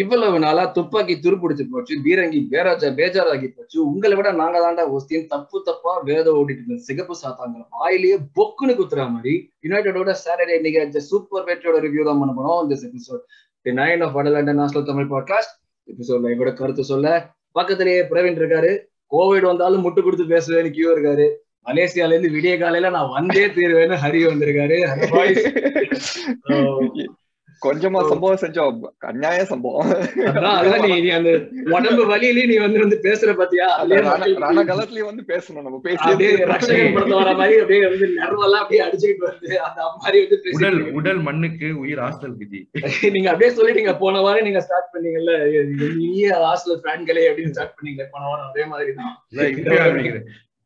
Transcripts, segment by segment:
இவ்வளவு நாளா துப்பாக்கி துருப்பிடிச்சு போச்சு பீரங்கி பேராஜா பேஜாராகி போச்சு. உங்களை விட நாங்க தாண்டா ஒஸ்தியும் தப்பு தப்பா வேத ஓடிட்டு இருந்த சிகப்பு சாத்தாங்க வாயிலேயே பொக்குன்னு குத்துற மாதிரி யுனைடெடோட சாட்டர்டே இன்னைக்கு சூப்பர் வெற்றியோட ரிவ்யூ தான் பண்ண போறோம். இந்த எபிசோட் தி நைன் ஆஃப் வடல் நேஷனல் தமிழ் பாட்காஸ்ட் எபிசோட்ல எங்களோட கருத்து சொல்ல பக்கத்திலேயே பிரவீன் இருக்காரு. கோவிட் வந்தாலும் முட்டு கொடுத்து பேசுவேன்னு கியூ இருக்காரு. மலேசியால இருந்து விடிய காலையில நான் வந்தே தீருவேன்னு ஹரி வந்திருக்காரு. கொஞ்சமா சம்பவம் செஞ்சோம். அநியாய சம்பவம். அதான் நீ நீ அந்த உடம்பு வலியிலே நீ வந்து வந்து பேசுற பாத்தியா? ரண காலத்துலயும் வந்து பேசணும். நம்ம பேசி படத்துல வர மாதிரி அப்படியே வந்து நர்வெல்லாம் அப்படியே அடிச்சுக்கிட்டு வருது. அந்த மாதிரி வந்து உடல் உடல் மண்ணுக்கு உயிர் ஹாஸ்டல் விதி. நீங்க அப்படியே சொல்லிட்டீங்க போன வாரம் நீங்க ஸ்டார்ட் பண்ணீங்கல்ல நீயே ஹாஸ்டல் ஃபேன்களே அப்படின்னு ஸ்டார்ட் பண்ணீங்க போன வாரம் அதே மாதிரி தான்.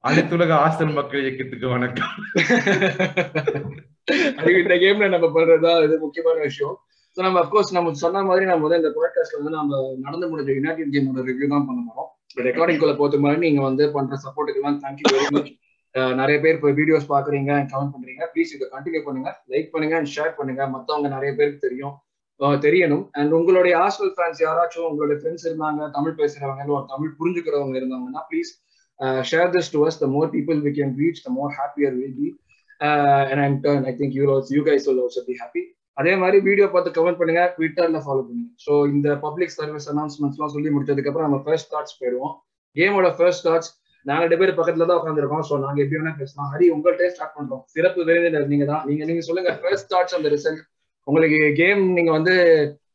அனைத்துலக ஹாஸ்டல் மக்கள் இயக்கத்துக்கு வணக்கம். அது இந்த கேம்ல நம்ம பண்றதா இது முக்கியமான விஷயம். ஸோ நம்ம அஃப்கோர்ஸ் நம்ம சொன்ன மாதிரி நம்ம வந்து இந்த பாட்காஸ்ட்ல வந்து நம்ம நடந்து முடிஞ்ச யுனைடெட் கேமோட ரிவ்யூ தான் பண்ண போறோம். ரெக்கார்டிங் குள்ள போறது மாதிரி நீங்க வந்து பண்ற சப்போர்ட்டுக்கு தான் தேங்க்யூ வெரி மச் நிறைய பேர் இப்போ வீடியோஸ் பாக்குறீங்க கமெண்ட் பண்றீங்க. ப்ளீஸ் இதை கண்டினியூ பண்ணுங்க லைக் பண்ணுங்க அண்ட் ஷேர் பண்ணுங்க. மத்தவங்க நிறைய பேருக்கு தெரியும். தெரியணும். அண்ட் உங்களுடைய ஹாஸ்டல் ஃபேன்ஸ் யாராச்சும் உங்களுடைய ஃப்ரெண்ட்ஸ் இருந்தாங்க தமிழ் பேசுறவங்க இல்லை ஒரு தமிழ் புரிஞ்சுக்கிறவங்க இருந்தாங்கன்னா please share this to us the more people we can reach the more happier will be and I'm turn I think you also you guys will also be happy அதே மாதிரி வீடியோ பார்த்து comment பண்ணுங்க. ட்விட்டர்ல follow பண்ணுங்க. So இந்த public service அனௌன்ஸ்மெண்ட்ஸ்லாம் சொல்லி முடிச்சதுக்கு அப்புறம் நம்ம ஃபர்ஸ்ட் தாட்ஸ் போயிடுவோம். கேமோட ஃபர்ஸ்ட் தாட்ஸ் நாங்க ரெண்டு பேர் பக்கத்துல தான் உட்காந்துருக்கோம் ஸோ நாங்க எப்படி வேணா பேசலாம். ஹரி உங்கள்கிட்ட ஸ்டார்ட் பண்றோம். சிறப்பு விருந்தினர் நீங்க தான். நீங்க நீங்க சொல்லுங்க. ஃபர்ஸ்ட் தாட்ஸ் அந்த ரிசல்ட் உங்களுக்கு கேம் நீங்க வந்து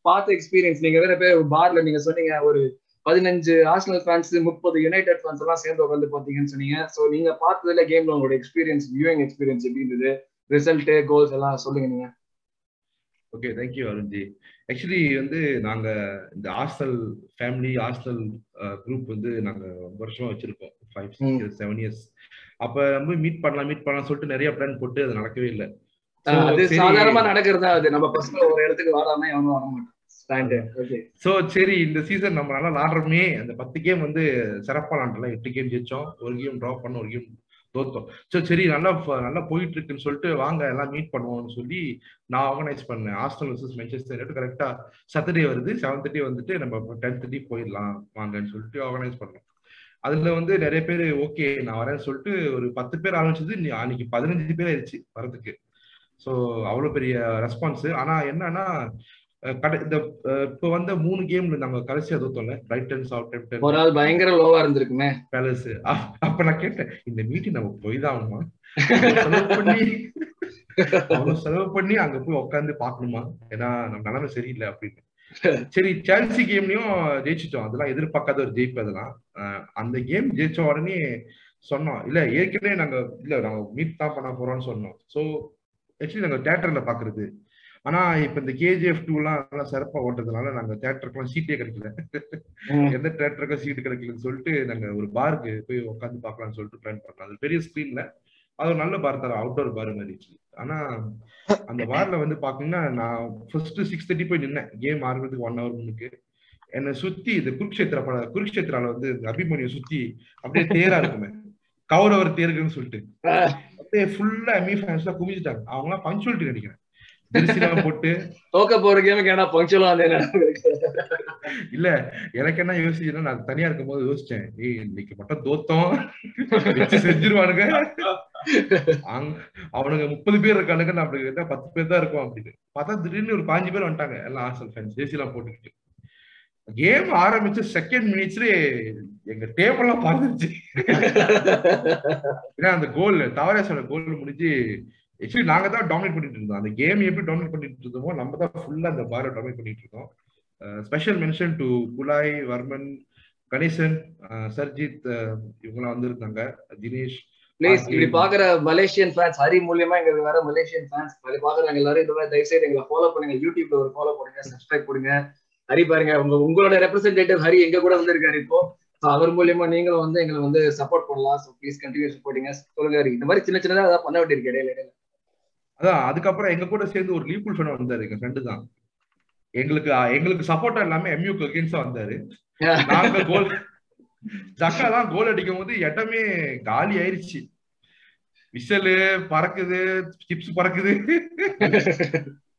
பார்த்த எக்ஸ்பீரியன்ஸ் நீங்க வேற பேர் பார்ல நீங்க சொன்னீங்க ஒரு பதினஞ்சு ஆர்சனல் ஃபேன்ஸ் முப்பது யுனைடெட் ஃபேன்ஸ் எல்லாம் சேர்ந்து உட்காந்து பார்த்தீங்கன்னு சொன்னீங்க. ஸோ நீங்க பார்த்ததுல கேம்ல உங்களோட எக்ஸ்பீரியன்ஸ் வியூவிங் எக்ஸ்பீரியன்ஸ் எப்படி இருந்தது? ரிசல்ட் கோல்ஸ் எல்லாம் சொல்லுங்க நீங்க. ஓகே தேங்க்யூ அருண்ஜி ஆக்சுவலி வந்து நாங்க இந்த ஹாஸ்டல் ஃபேமிலி ஹாஸ்டல் குரூப் வந்து நாங்க ரொம்ப வருஷமா வச்சிருக்கோம். ஃபைவ். இயர்ஸ் செவன் இயர்ஸ் அப்ப நம்ம மீட் பண்ணலாம் மீட் பண்ணலாம் சொல்லிட்டு நிறைய பிளான் போட்டு அது நடக்கவே இல்லை. சாதாரணமா நடக்கிறதா அது? நம்ம பசங்க ஒரு இடத்துக்கு வராம எவனும் வர ஓகே சோ சரி இந்த சீசன் நம்ம நல்லா விளாடுறோமே. அந்த பத்து கேம் வந்து சிறப்பா விளாண்டலாம் எட்டு கேம் ஜெயிச்சோம். ஒரு கேம் ட்ரா பண்ண ஒரு கேம் தோத்தோம். சோ சரி நல்லா நல்லா போயிட்டு இருக்குன்னு சொல்லிட்டு வாங்க எல்லாம் மீட் பண்ணுவோம்னு சொல்லி நான் ஆர்கனைஸ் பண்ணேன். ஹாஸ்டல் வர்சஸ் மென்செஸ்டர் கரெக்டா சாட்டர்டே வருது. செவன் தேர்ட்டி வந்துட்டு நம்ம டென் தேர்ட்டி போயிடலாம் வாங்கன்னு சொல்லிட்டு ஆர்கனைஸ் பண்ணோம். அதுல வந்து நிறைய பேர் ஓகே நான் வரேன்னு சொல்லிட்டு ஒரு பத்து பேர் ஆரம்பிச்சது அன்னைக்கு பதினஞ்சு பேர் ஆயிடுச்சு வரதுக்கு. ஸோ அவ்வளோ பெரிய ரெஸ்பான்ஸ் ஆனா என்னன்னா இந்த இப்ப வந்த மூணு கேம்ல நாங்க கடைசியா தோத்தோம்ல பிரைட்டன் சவுத் ஒரு ஆள் பயங்கர லோவா இருந்திருக்குமே. பேலஸ் அப்ப நான் கேட்டேன் இந்த மீட்டிங் நம்ம போய் தான் ஆகணுமா? செலவு பண்ணி அங்க போய் உட்காந்து பார்க்கணுமா? ஏன்னா நம்ம நிலைமை சரியில்லை அப்படின்னு. சரி சால்சி கேம்லயும் ஜெயிச்சிட்டோம். அதெல்லாம் எதிர்பார்க்காத ஒரு ஜெயிப்பு அதெல்லாம். அந்த கேம் ஜெயிச்ச உடனே சொன்னோம் இல்ல ஏற்கனவே நாங்க இல்ல நாங்க மீட் தான் பண்ண போறோம்னு சொன்னோம். சோ ஆக்சுவலி நாங்க தியேட்டர்ல பாக்குறது. ஆனா இப்ப இந்த கேஜிஎஃப் டூ எல்லாம் நல்லா சிறப்பா ஓட்டுறதுனால நாங்க தியேட்டருக்குலாம் சீட்டே கிடைக்கல. எந்த தியேட்டருக்கும் சீட் கிடைக்கலன்னு சொல்லிட்டு நாங்க ஒரு பாருக்கு போய் உட்காந்து பார்க்கலாம்னு சொல்லிட்டு பிளான் பண்ணோம் அது பெரிய ஸ்கிரீன்ல அது ஒரு நல்ல பார் தர அவுட்டோர் பார் மாதிரி ஆனா அந்த பார்ல வந்து பாத்தீங்கன்னா நான் ஃபர்ஸ்ட் சிக்ஸ் தேர்ட்டி போய் நின்னேன். கேம் ஆரம்பிக்கிறதுக்கு ஒன் ஹவர் முன்னுக்கு. என்னை சுத்தி இந்த குருக்ஷேத்திர பட குருக்ஷேத்ரால வந்து அபிமன்யு சுத்தி அப்படியே தேரா இருக்குமே. கௌரவர் தேர்குன்னு சொல்லிட்டு. அப்படியே ஃபுல்லா எம்இ ஃபேன்ஸ் எல்லாம் குமிச்சிட்டாங்க அவங்க எல்லாம் பங்க்சுவலிட்டி நினைக்கிறேன். போட்டு. தோக்க போற கேமுக்கு ஏன்னா பங்க்சுவலா இல்ல எனக்கு என்ன யோசிச்சுன்னா நான் தனியா இருக்கும்போது யோசிச்சேன் ஏய் இன்னைக்கு மட்டும் தோத்தோம். செஞ்சிருவானுங்க. அவனுங்க முப்பது பேர் இருக்கானுங்க நான் அப்படி கேட்டா பத்து பேர் தான் இருக்கும் அப்படின்னு. பார்த்தா திடீர்னு ஒரு பாஞ்சு பேர் வந்துட்டாங்க எல்லாம் ஆர்சல் ஃபேன்ஸ் எல்லாம் போட்டுக்கிட்டு. கேம் ஆரம்பிச்சு செகண்ட் மினிட்ஸ்லயே எங்க டேபிள் எல்லாம் பறந்துருச்சு ஏன்னா அந்த கோல் தவரேசோட கோல் முடிஞ்சு ஆக்சுவலி நாங்க தான் டாமினேட் பண்ணிட்டு இருந்தோம். அந்த கேம் எப்படி டாமினேட் பண்ணிட்டு இருந்தோமோ நம்ம தான் ஃபுல்லா அந்த பாரை டாமினேட் பண்ணிட்டு இருக்கோம் special mention to gulab Varman Ganesan Sarjith அஹ் இவங்கெல்லாம் வந்திருந்தாங்க. தினேஷ் ப்ளீஸ் இப்படி பாக்குற மலேசியன் ஃபேன்ஸ் ஹரி மூலியமா எங்க வேற மலேசியன் ஃபேன்ஸ் அப்படி பாக்குறாங்க எல்லாரும் இந்த மாதிரி தயவு செய்து எங்களை ஃபாலோ பண்ணுங்க. யூடியூப்ல ஒரு ஃபாலோ பண்ணுங்க சப்ஸ்கிரைப் பண்ணுங்க ஹரி பாருங்க உங்க உங்களோட ரெப்ரசன்டேட்டிவ் ஹரி எங்க கூட வந்திருக்காரு இப்போ. அவர் மூலியமா நீங்களும் வந்து எங்களை வந்து சப்போர்ட் பண்ணலாம். ஸோ ப்ளீஸ் கண்டினியூ சப்போர்ட்டிங்க சொல்லுங்க இந்த மாதிரி சின்ன சின்னதா ஏதாவது பண்ண வேண்டியிருக்கு இடையில இடையில. அதான் அதுக்கப்புறம் எங்க கூட சேர்ந்து ஒரு லீபுல் ஃபேன் வந்தாரு எங்க ஃப்ரெண்டு தான். எங்களுக்கு எங்களுக்கு சப்போர்ட்டா எல்லாமே எம்யூக்கு அகேன்ஸ்டா வந்தாரு. நாங்க கோல் ஜக்கா தான் கோல் அடிக்கும் போது இடமே காலி ஆயிருச்சு. விசலு பறக்குது சிப்ஸ் பறக்குது.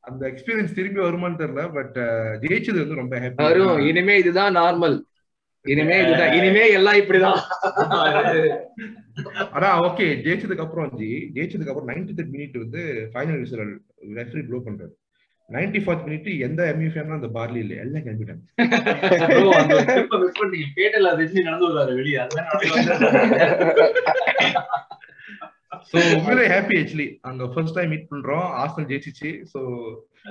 அந்த எக்ஸ்பீரியன்ஸ் திரும்பி வருமான்னு தெரியல பட் ஜெயிச்சது வந்து ரொம்ப ஹாப்பி வரும் இனிமே இதுதான் நார்மல் இனிமே இதுதான் இனிமே எல்லாம் இப்படிதான். ஆனா ஓகே ஜெயிச்சதுக்கு அப்புறம் ஜி ஜெயிச்சதுக்கு அப்புறம் நைன்டி தேர்ட் மினிட் வந்து ஃபைனல் விசில் ரெஃபரி ப்ளோ பண்றாரு. நைன்டி ஃபோர்த் மினிட் எந்த எம்இ ஃபேனும் அந்த பார்லி இல்ல எல்லாம் கிளம்பிட்டாங்க. பேட்டையில ரஜினி நடந்து வெளியே. சோ உண்மையிலே ஹாப்பி ஆக்சுவலி அங்க ஃபர்ஸ்ட் டைம் மீட் பண்றோம். ஆஸ்டல் ஜெயிச்சிச்சு. சோ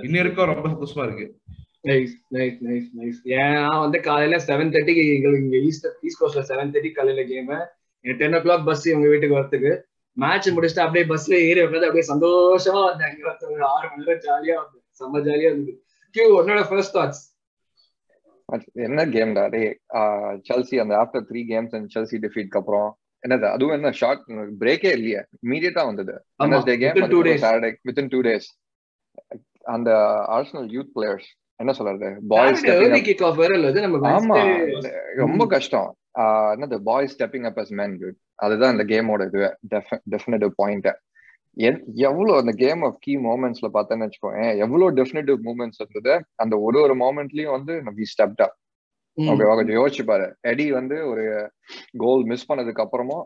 இன்னும் இருக்கும் ரொம்ப சந்தோஷமா இருக்கு. நைஸ் நைஸ் நைஸ் நைஸ் ஏன் வந்து காலையில செவன் தேர்ட்டிக்கு எங்களுக்கு இங்க ஈஸ்ட் ஈஸ்ட் கோஸ்ட்ல செவன் தேர்ட்டி காலையில game ten o'clock bus இவங்க வீட்டுக்கு வரதுக்கு மேட்ச் முடிச்சுட்டு அப்படியே பஸ்ல ஏறி உட்காந்து அப்படியே சந்தோஷமா வந்தேன் இங்க ஒரு ஆறு மணி நேரம் ஜாலியா வந்தேன் செம்ம ஜாலியா இருந்தது. கியூ உன்னோட ஃபர்ஸ்ட் தாட்ஸ் என்ன கேம்டா டே? செல்சி அந்த after three games and Chelsea டிஃபீட்க்கு அப்புறம். என்னது அதுவும் என்ன ஷார்ட் பிரேக்கே இல்லையே? இமீடியட்டா வந்தது. ஆமா, டே game two days. Saturday within two days அந்த ஆர்சனல் யூத் பிளேயர்ஸ் என்ன சொல்றது பாய்ஸ் கிக் ஆஃப் இது நம்ம ஆமா ரொம்ப கஷ்டம். என்னது boys stepping up as man good அதுதான் இந்த கேமோட இது டெஃபினட்டிவ் பாயிண்ட் எவ்வளவு அந்த கேம் ஆஃப் கீ மூமெண்ட்ஸ்ல பார்த்தேன்னு வச்சுக்கோங்க எவ்வளவு டெஃபினட்டிவ் மூமெண்ட்ஸ் இருந்தது அந்த ஒரு ஒரு மூமெண்ட்லயும் வந்து வி ஸ்டெப்ட் அப். ஓகேவா கொஞ்சம் யோசிச்சு பாரு. எடி வந்து ஒரு கோல் மிஸ் பண்ணதுக்கு அப்புறமும்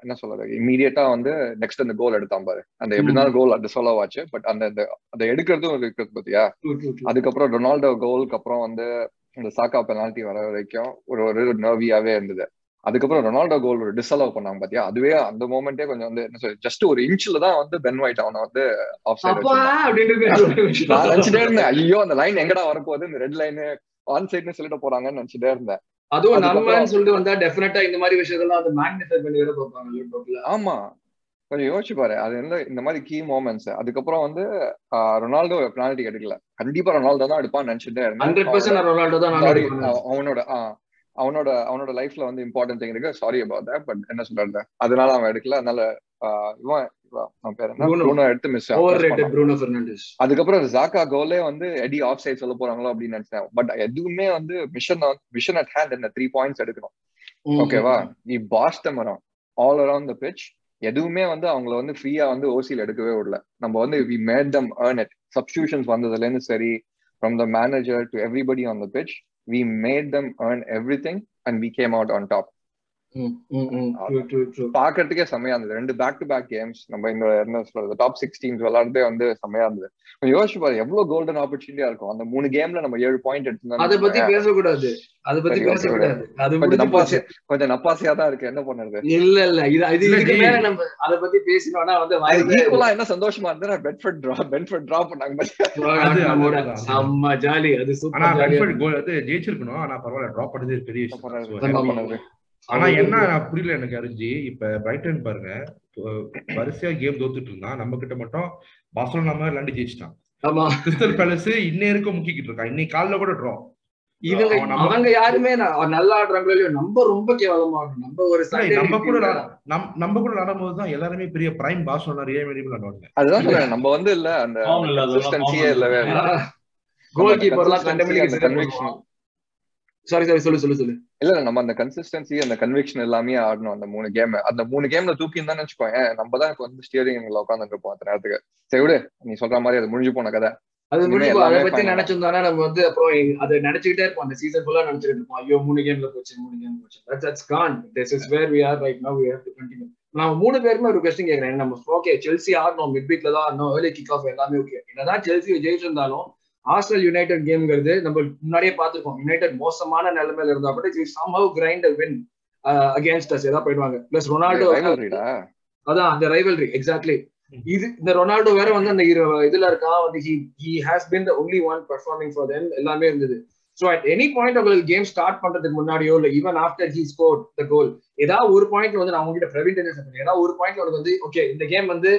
என்ன சொல்றது? இம்மீடியட்டா வந்து நெக்ஸ்ட் அந்த கோல் எடுத்தான் பாரு. அந்த எப்படினாலும் கோல் அது சொல்லவாச்சு பட் அந்த அந்த- அதை எடுக்கிறதும் இருக்குது பாத்தியா. அதுக்கப்புறம் ரொனால்டோ கோலுக்கு அப்புறம் வந்து இந்த சாக்கா பெனால்டி வர வரைக்கும் ஒரு ஒரு நர்வியாவே இருந்தது. அதுக்கப்புறம் ரொனால்டோ கோல் ஒரு டிஸ்அலவ் பண்ணாங்க பாத்தியா? அதுவே அந்த மோமெண்டே கொஞ்சம் வந்து என்ன சொல்றது? ஜஸ்ட் ஒரு இன்ச்ல தான் வந்து பென் ஒயிட் அவனை வந்து ஆஃப் சைடு நான் நினைச்சிட்டே இருந்தேன். ஐயோ அந்த லைன் எங்கடா வரப்போகுது? இந்த ரெட் லைன் ஆன் சைட்னு சொல்லிட்டு போறாங்கன்னு நினைச்சிட்டே இருந்தேன். அதுவும் நன்மைன்னு சொல்லிட்டு வந்தா டெஃபினட்டா இந்த மாதிரி விஷயத்தெல்லாம் அது மேக்னிஃபை பண்ணி வேற பார்ப்பாங்க ஆமா. கொஞ்சம் யோசிச்சு பாரு. அது வந்து இந்த மாதிரி கீ மூமெண்ட்ஸ் அதுக்கப்புறம் வந்து ரொனால்டோ பெனால்டி எடுக்கல. கண்டிப்பா ரொனால்டோ தான் எடுப்பான்னு நினைச்சிட்டே ரொனால்டோ தான் அவனோட அவனோட அவனோட லைஃப்ல வந்து இம்பார்ட்டன்ட் திங் இருக்கு. சாரி அபவுட் தட் பட் என்ன சொல்றது அதனால அவன் எடுக்கல. அதனால பெர்னாண்டஸ் அதுக்கப்புறம் ஜாக்கா கோலே வந்து எடி ஆஃப் சைட் சொல்ல போறாங்களோ அப்படின்னு நினைச்சேன். பட் எதுவுமே வந்து மிஷன் மிஷன் அட் ஹேண்ட் என்ன? த்ரீ பாயிண்ட்ஸ் எடுக்கணும். ஓகேவா நீ பாஸ்டம் வரும் ஆல் அரவுண்ட் த பிச் எதுவுமே வந்து அவங்கள வந்து ஃப்ரீயா வந்து ஓசியில் எடுக்கவே விடல. நம்ம வந்து we made them earn it substitutions வந்ததுல இருந்து சரி from the manager to everybody on the pitch we made them earn everything and we came out on top பாக்குறதுக்கே செம்மையா இருந்தது. ரெண்டு பேக் டு பேக் கேம்ஸ் நம்ம இந்த என்ன சொல்றது டாப் சிக்ஸ் டீம்ஸ் விளையாடுறதே வந்து செம்மையா இருந்தது. யோசிச்சு பாரு எவ்வளவு கோல்டன் ஆப்பர்ச்சுனிட்டியா இருக்கும். அந்த மூணு கேம்ல நம்ம ஏழு பாயிண்ட் அத பத்தி பேசக்கூடாது. அத பத்தி பேசக்கூடாது. அது கொஞ்சம் நப்பாசி. கொஞ்சம் நப்பாசியா தான் இருக்கு. என்ன பண்ணுறது? இல்ல இல்ல. இது இது இதுக்கு. மேல நம்ம அத பத்தி பேசினோம்னா வந்து அது ஈக்குவலா என்ன சந்தோஷமா இருந்தா பெட்ஃபர்ட் டிரா பென்ஃபர்ட் டிரா பண்ணாங்க? அது- அது- அது- செம்ம ஜாலி அது சூப்பர் ஜாலியா பென்ஃபர்ட் கோல் வந்து ஜெயிச்சிருக்கணும். ஆனா பரவாயில்ல டிராப் பண்ணது பெரிய விஷயம். ஆனா என்ன புரியல எனக்கு அறிஞ்சு இப்ப பிரைட்டன் பாருங்க. வரிசையா கேம் தோத்துட்டு இருந்தான். நம்ம கிட்ட மட்டும் பாசலோனா மாதிரி விளையாண்டு ஜெயிச்சிட்டான். ஆமா. கிறிஸ்டல் பேலஸ் இன்னே இருக்கும் முக்கிக்கிட்டு இருக்கான் இன்னைக்கு காலைல கூட ட்ரா இவங்க அவங்க யாருமே நல்லா ஆடுறாங்களோ இல்லையோ நம்ம ரொம்ப கேவலமா நம்ம ஒரு நம்ம கூட நம்ம கூட விளையாடும் தான் எல்லாருமே பெரிய பிரைம் விளையாடுவாங்க அதுதான் சொல்றேன். நம்ம வந்து இல்ல அந்த இல்லவே இல்ல கோல் கீப்பர்லாம். சாரி சாரி சொல்லு சொல்லு சொல்லு. இல்ல நம்ம அந்த கன்சிஸ்டன்சி அந்த கன்விக்ஷன் எல்லாமே ஆடணும் அந்த மூணு கேம் அந்த மூணு கேம்ல தூக்கி இருந்தான்னு வச்சுக்கோங்க நம்ம தான் இப்ப வந்து ஸ்டியரிங் உட்காந்துட்டு இருப்போம் அந்த நேரத்துக்கு. சரி விடு. நீ சொல்ற மாதிரி அது முடிஞ்சு போன கதை. அது முடிஞ்சு அதை பத்தி. நினைச்சிருந்தோம்னா நம்ம வந்து அப்புறம் அதை நினைச்சுக்கிட்டே இருப்போம். அந்த சீசன் ஃபுல்லா நினைச்சிட்டு இருப்போம். ஐயோ மூணு கேம்ல போச்சு மூணு கேம் போச்சு. That's that's gone this is where we are right now we have to continue நான் மூணு பேருமே ஒரு கொஸ்டின் கேக்குறேன். நம்ம ஓகே செல்சி ஆடணும் மிட் வீக்ல தான் ஆடணும். ஏர்லி கிக் ஆஃப் எல்லாமே ஓகே என்னதான் செல்சி ஜெயிச்சிருந்தாலும் ஆஸ்ட்ரல் யுனைடெட் கேம்ங்கிறது நம்ம முன்னாடியே பார்த்திருக்கோம். யுனைடெட் மோசமான நிலைமையில இருந்தா கூட it somehow grind win against us ஏதாவது போயிடுவாங்க. Plus Ronaldo. அதான் அந்த ரைவல்ரி எக்ஸாக்ட்லி இது இந்த ரொனால்டோ வேற வந்து அந்த இதுல இருக்கான் வந்து he he has been the only one performing for them எல்லாமே இருந்தது. ஸோ அட் எனி பாயிண்ட் உங்களுக்கு கேம் ஸ்டார்ட் பண்றதுக்கு முன்னாடியோ இல்ல even after he score the goal ஏதாவது ஒரு பாயிண்ட்ல வந்து நான் உங்ககிட்ட பிரவீன் ஏதாவது ஒரு பாயிண்ட்ல உனக்கு வந்து ஓகே இந்த கேம் வந்து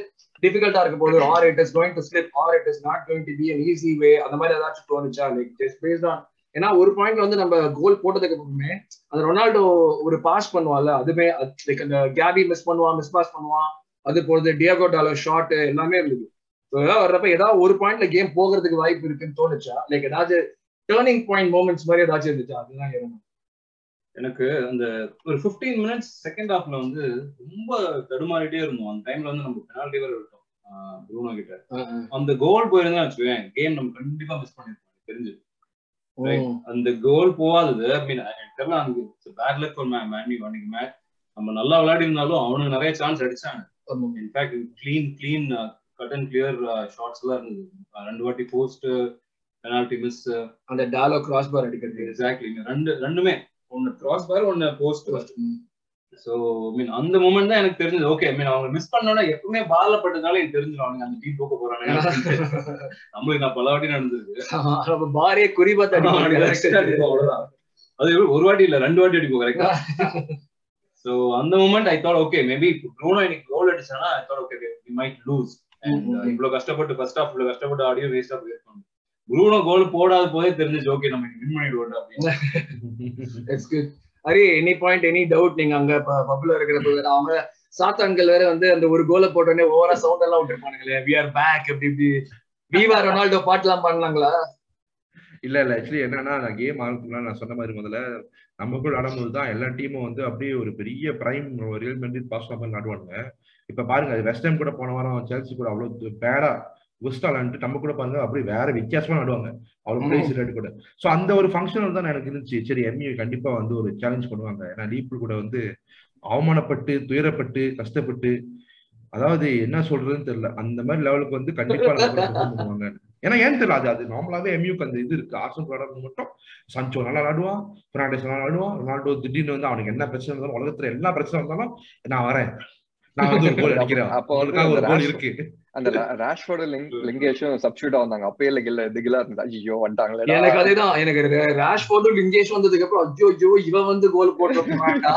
டிஃபிகல்ட்டா இருக்க போது or it is going to slip or it is not going to be an easy way அந்த மாதிரி ஏதாச்சும் தோணுச்சா? லைக் ஜஸ்ட் பேஸ்ட் ஆன் ஏன்னா ஒரு பாயிண்ட்ல வந்து நம்ம கோல் போட்டதுக்கு அப்புறமே அந்த ரொனால்டோ ஒரு பாஸ் பண்ணுவான்ல அதுமே லைக் அந்த கேபி மிஸ் பண்ணுவான் மிஸ் பாஸ் பண்ணுவான். அது போறது டியாகோ டாலோ ஷாட் எல்லாமே இருந்தது. வர்றப்ப ஏதாவது ஒரு பாயிண்ட்ல கேம் போகிறதுக்கு வாய்ப்பு இருக்குன்னு தோணுச்சா? லைக் ஏதாவது டேர்னிங் பாயிண்ட் மூமெண்ட்ஸ் மாதிரி ஏதாச்சும் இருந்துச்சா? அதுதான் கேட்கணும். எனக்கு அந்த ஒரு 15 மினிட்ஸ் செகண்ட் ஹாஃப்ல வந்து ரொம்ப தடுமாறிட்டே இருந்தோம். அந்த டைம்ல வந்து நம்ம பெனால்டி வேற விட்டோம். ப்ரூனோ கிட்ட. அந்த கோல் போயிருந்தா வச்சுக்கோங்க கேம் நம்ம கண்டிப்பா மிஸ் பண்ணிருப்போம் தெரிஞ்சு. அந்த கோல் போகாதது மீன் தெரியல அங்க பேட் லக் ஒரு மேன் அன்னைக்கு மேட்ச் நம்ம நல்லா விளையாடி இருந்தாலும் அவனுக்கு நிறைய சான்ஸ் அடிச்சாங்க. In fact clean clean cut and clear shots எல்லாம் இருந்தது. ரெண்டு வாட்டி போஸ்ட் பெனால்டி மிஸ் அந்த டாலோ கிராஸ் பார் அடிக்கிறது. எக்ஸாக்ட்லி ரெண்டு ரெண்டுமே. ஒன்னு கிராஸ் பார் ஒன்னு போஸ்ட் ஸோ மீன் அந்த மூமெண்ட் தான் எனக்கு தெரிஞ்சது. ஓகே மீன் அவங்க மிஸ் பண்ணோன்னா எப்பவுமே பால்ல பட்டதுனால எனக்கு தெரிஞ்சிடும் அவங்க அந்த டீம் போக்க போறாங்க நம்மளுக்கு நான் பல வாட்டி நம்ம பாரே Extra அடிப்போம், அவ்வளவுதான். அது ஒரு வாட்டி இல்ல ரெண்டு வாட்டி அடிப்போம் கரெக்டா சோ அந்த moment I thought okay maybe Bruno இன்னைக்கு goal அடிச்சானா I thought okay we might lose. இவ்வளவு கஷ்டப்பட்டு ஃபர்ஸ்ட் ஹாஃப் இவ்வளவு கஷ்டப்பட்டு ஆடியோ வேஸ்டா போயிருக்கோம் ப்ரூனோ கோல் போடாத போதே தெரிஞ்சிச்சு. ஓகே நம்ம வின் பண்ணிடுவோம் அப்படின்னு. Hari any point any doubt நீங்க அங்க பப்ல இருக்கிறப்ப வேற அவங்க சாத்தான்கள் வேற வந்து அந்த ஒரு கோலை போட்டோடனே ஓவரா சவுண்ட் எல்லாம் விட்டுருப்பானுங்களே. வி ஆர் பேக் எப்படி இப்படி. விவா ரொனால்டோ பாட்டுலாம் பண்ணலாங்களா இல்ல இல்ல ஆக்சுவலி என்னன்னா நான் கேம் ஆரம்பிக்கலாம் நான் சொன்ன மாதிரி முதல்ல நம்ம கூட ஆடும்போது தான் எல்லா டீமும் வந்து அப்படியே ஒரு பெரிய பிரைம் ரியல் மெட்ரிட் பாஸ் மாதிரி நடுவானுங்க இப்ப பாருங்க அது வெஸ்ட் டைம் கூட போன வாரம் செல்சி கூட அவ்வளவு பேடா குஸ்டா விளாண்டு நம்ம கூட பாருங்க அப்படியே வேற வித்தியாசமா நடுவாங்க அவ்வளவு பிளேஸ் ரேட் கூட. சோ அந்த ஒரு ஃபங்க்ஷனல் தான் எனக்கு இருந்துச்சு. சரி எம்யூ கண்டிப்பா வந்து ஒரு சேலஞ்ச் பண்ணுவாங்க. ஏன்னா லீப்பு கூட வந்து அவமானப்பட்டு துயரப்பட்டு கஷ்டப்பட்டு அதாவது என்ன சொல்றதுன்னு தெரியல. அந்த மாதிரி லெவலுக்கு வந்து கண்டிப்பா பண்ணுவாங்க. ஏன்னா ஏன் தெரியல? அது அது நார்மலாவே எம்யூக்கு அந்த இது இருக்கு. ஆர்சன் விளையாடுறது மட்டும் சஞ்சோ நல்லா விளாடுவான் பெர்னாண்டஸ் நல்லா விளாடுவான் ரொனால்டோ திடீர்னு வந்து அவனுக்கு என்ன பிரச்சனை இருந்தாலும் உலகத்துல எல்லா பிரச்சனை இருந்தாலும் நான் வரேன். நான் வந்து ஒரு கோல் அடிக்கிறேன். உங்களுக்காக ஒரு கோல் இருக்கு. அந்த ராஷ்போர்டு லிங்கேஷும் சப்ஸ்டியூட் வந்தாங்க அப்பயே இல்ல இதுகளா இருந்தது ஐயோ வந்துட்டாங்களே எனக்கு அதுதான் எனக்கு ராஷ்போர்டும் லிங்கேஷ் வந்ததுக்கு அப்புறம் அஜோ ஜோ இவன் வந்து கோல் போட்டு போறான்டா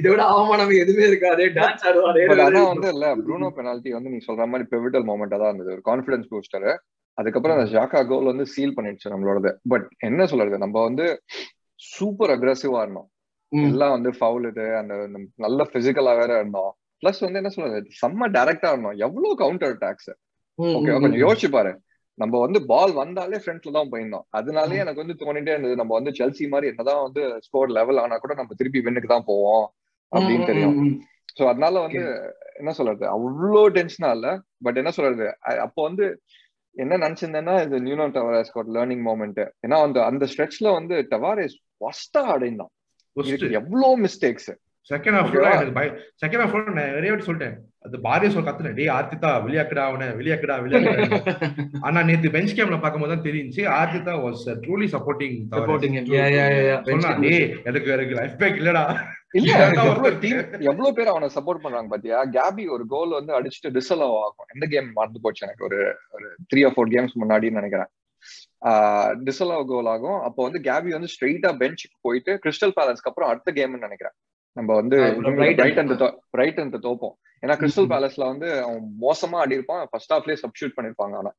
இதை விட அவமானம் எதுவுமே இருக்காது டான்ஸ் ஆடுவாரு ஆனா வந்து இல்ல ப்ரூனோ பெனால்டி வந்து நீ சொல்ற மாதிரி பிவிட்டல் மூமெண்டா தான் இருந்தது. ஒரு கான்பிடன்ஸ் பூஸ்டர் அதுக்கப்புறம் அந்த ஜாக்கா கோல் வந்து சீல் பண்ணிடுச்சு நம்மளோடது. பட் என்ன சொல்றது நம்ம வந்து சூப்பர் அக்ரெசிவா இருந்தோம். எல்லாம் வந்து ஃபவுல் இது அந்த அந்த நல்ல பிசிக்கலா வேற இருந்தோம். பிளஸ் வந்து என்ன சொல்றது செம்ம டைரக்டா இருந்தோம் எவ்வளவு கவுண்டர் அட்டாக்ஸ் ஓகே கொஞ்சம் யோசிச்சு பாரு. நம்ம வந்து பால் வந்தாலே ஃப்ரண்ட்ல தான் போயிருந்தோம் அதனாலே எனக்கு வந்து தோணிட்டே இருந்தது. நம்ம வந்து செல்சி மாதிரி என்னதான் வந்து ஸ்கோர் லெவல் ஆனா கூட நம்ம திருப்பி வின்னுக்கு தான் போவோம் அப்படின்னு தெரியும். சோ அதனால வந்து என்ன சொல்றது? அவ்வளோ டென்ஷனா இல்ல. பட் என்ன சொல்றது? அப்போ வந்து என்ன நினைச்சிருந்தேன்னா இது Nuno Tavares got learning moment ஏன்னா அந்த அந்த ஸ்ட்ரெச்ல வந்து டவாரேஸ் ஃபர்ஸ்டா அடைந்தான். எவ்வளவு மிஸ்டேக்ஸ் செகண்ட் ஹாஃப்? எனக்கு பய செகண்ட் ஹாஃப் நான் நிறைய வாட்டி சொல்லிட்டேன். அது பாரிய சொல் கத்துனேன் டேய் ஆர்த்திதா வெளியாக்குடா அவனை வெளியாக்குடா வெளியாக்குடா ஆனா நேத்து பெஞ்ச் கேம்ல பார்க்கும்போது தான் தெரிஞ்சு Arteta was truly supporting Supporting him. Yeah, yeah, yeah, yeah. சொன்னா டேய் எனக்கு எனக்கு லைஃப் பேக் இல்லடா. இல்ல. எவ்வளவு பேர் அவனை சப்போர்ட் பண்றாங்க பாத்தியா? கேபி ஒரு கோல் வந்து அடிச்சுட்டு டிசலவ் ஆகும். எந்த கேம் மறந்து போச்சு எனக்கு? ஒரு ஒரு த்ரீ ஆர் ஃபோர் கேம்ஸ் முன்னாடின்னு நினைக்கிறேன். டிசலவ் கோல் ஆகும். அப்போ வந்து கேபி வந்து ஸ்ட்ரெயிட்டா பெஞ்சுக்கு போயிட்டு கிறிஸ்டல் பேலன்ஸ்க்கு அப்புறம் அடுத்த கேம்னு நினைக்கிறேன். நம்ம வந்து பிரைட்டன் தோப்போம் ஏன்னா கிறிஸ்டல் பேலஸ்ல வந்து அவன் மோசமா ஆடி இருப்பான் ஃபர்ஸ்ட் ஹாஃப்லயே சப்ஸ்டியூட் பண்ணிருப்பாங்க அவனை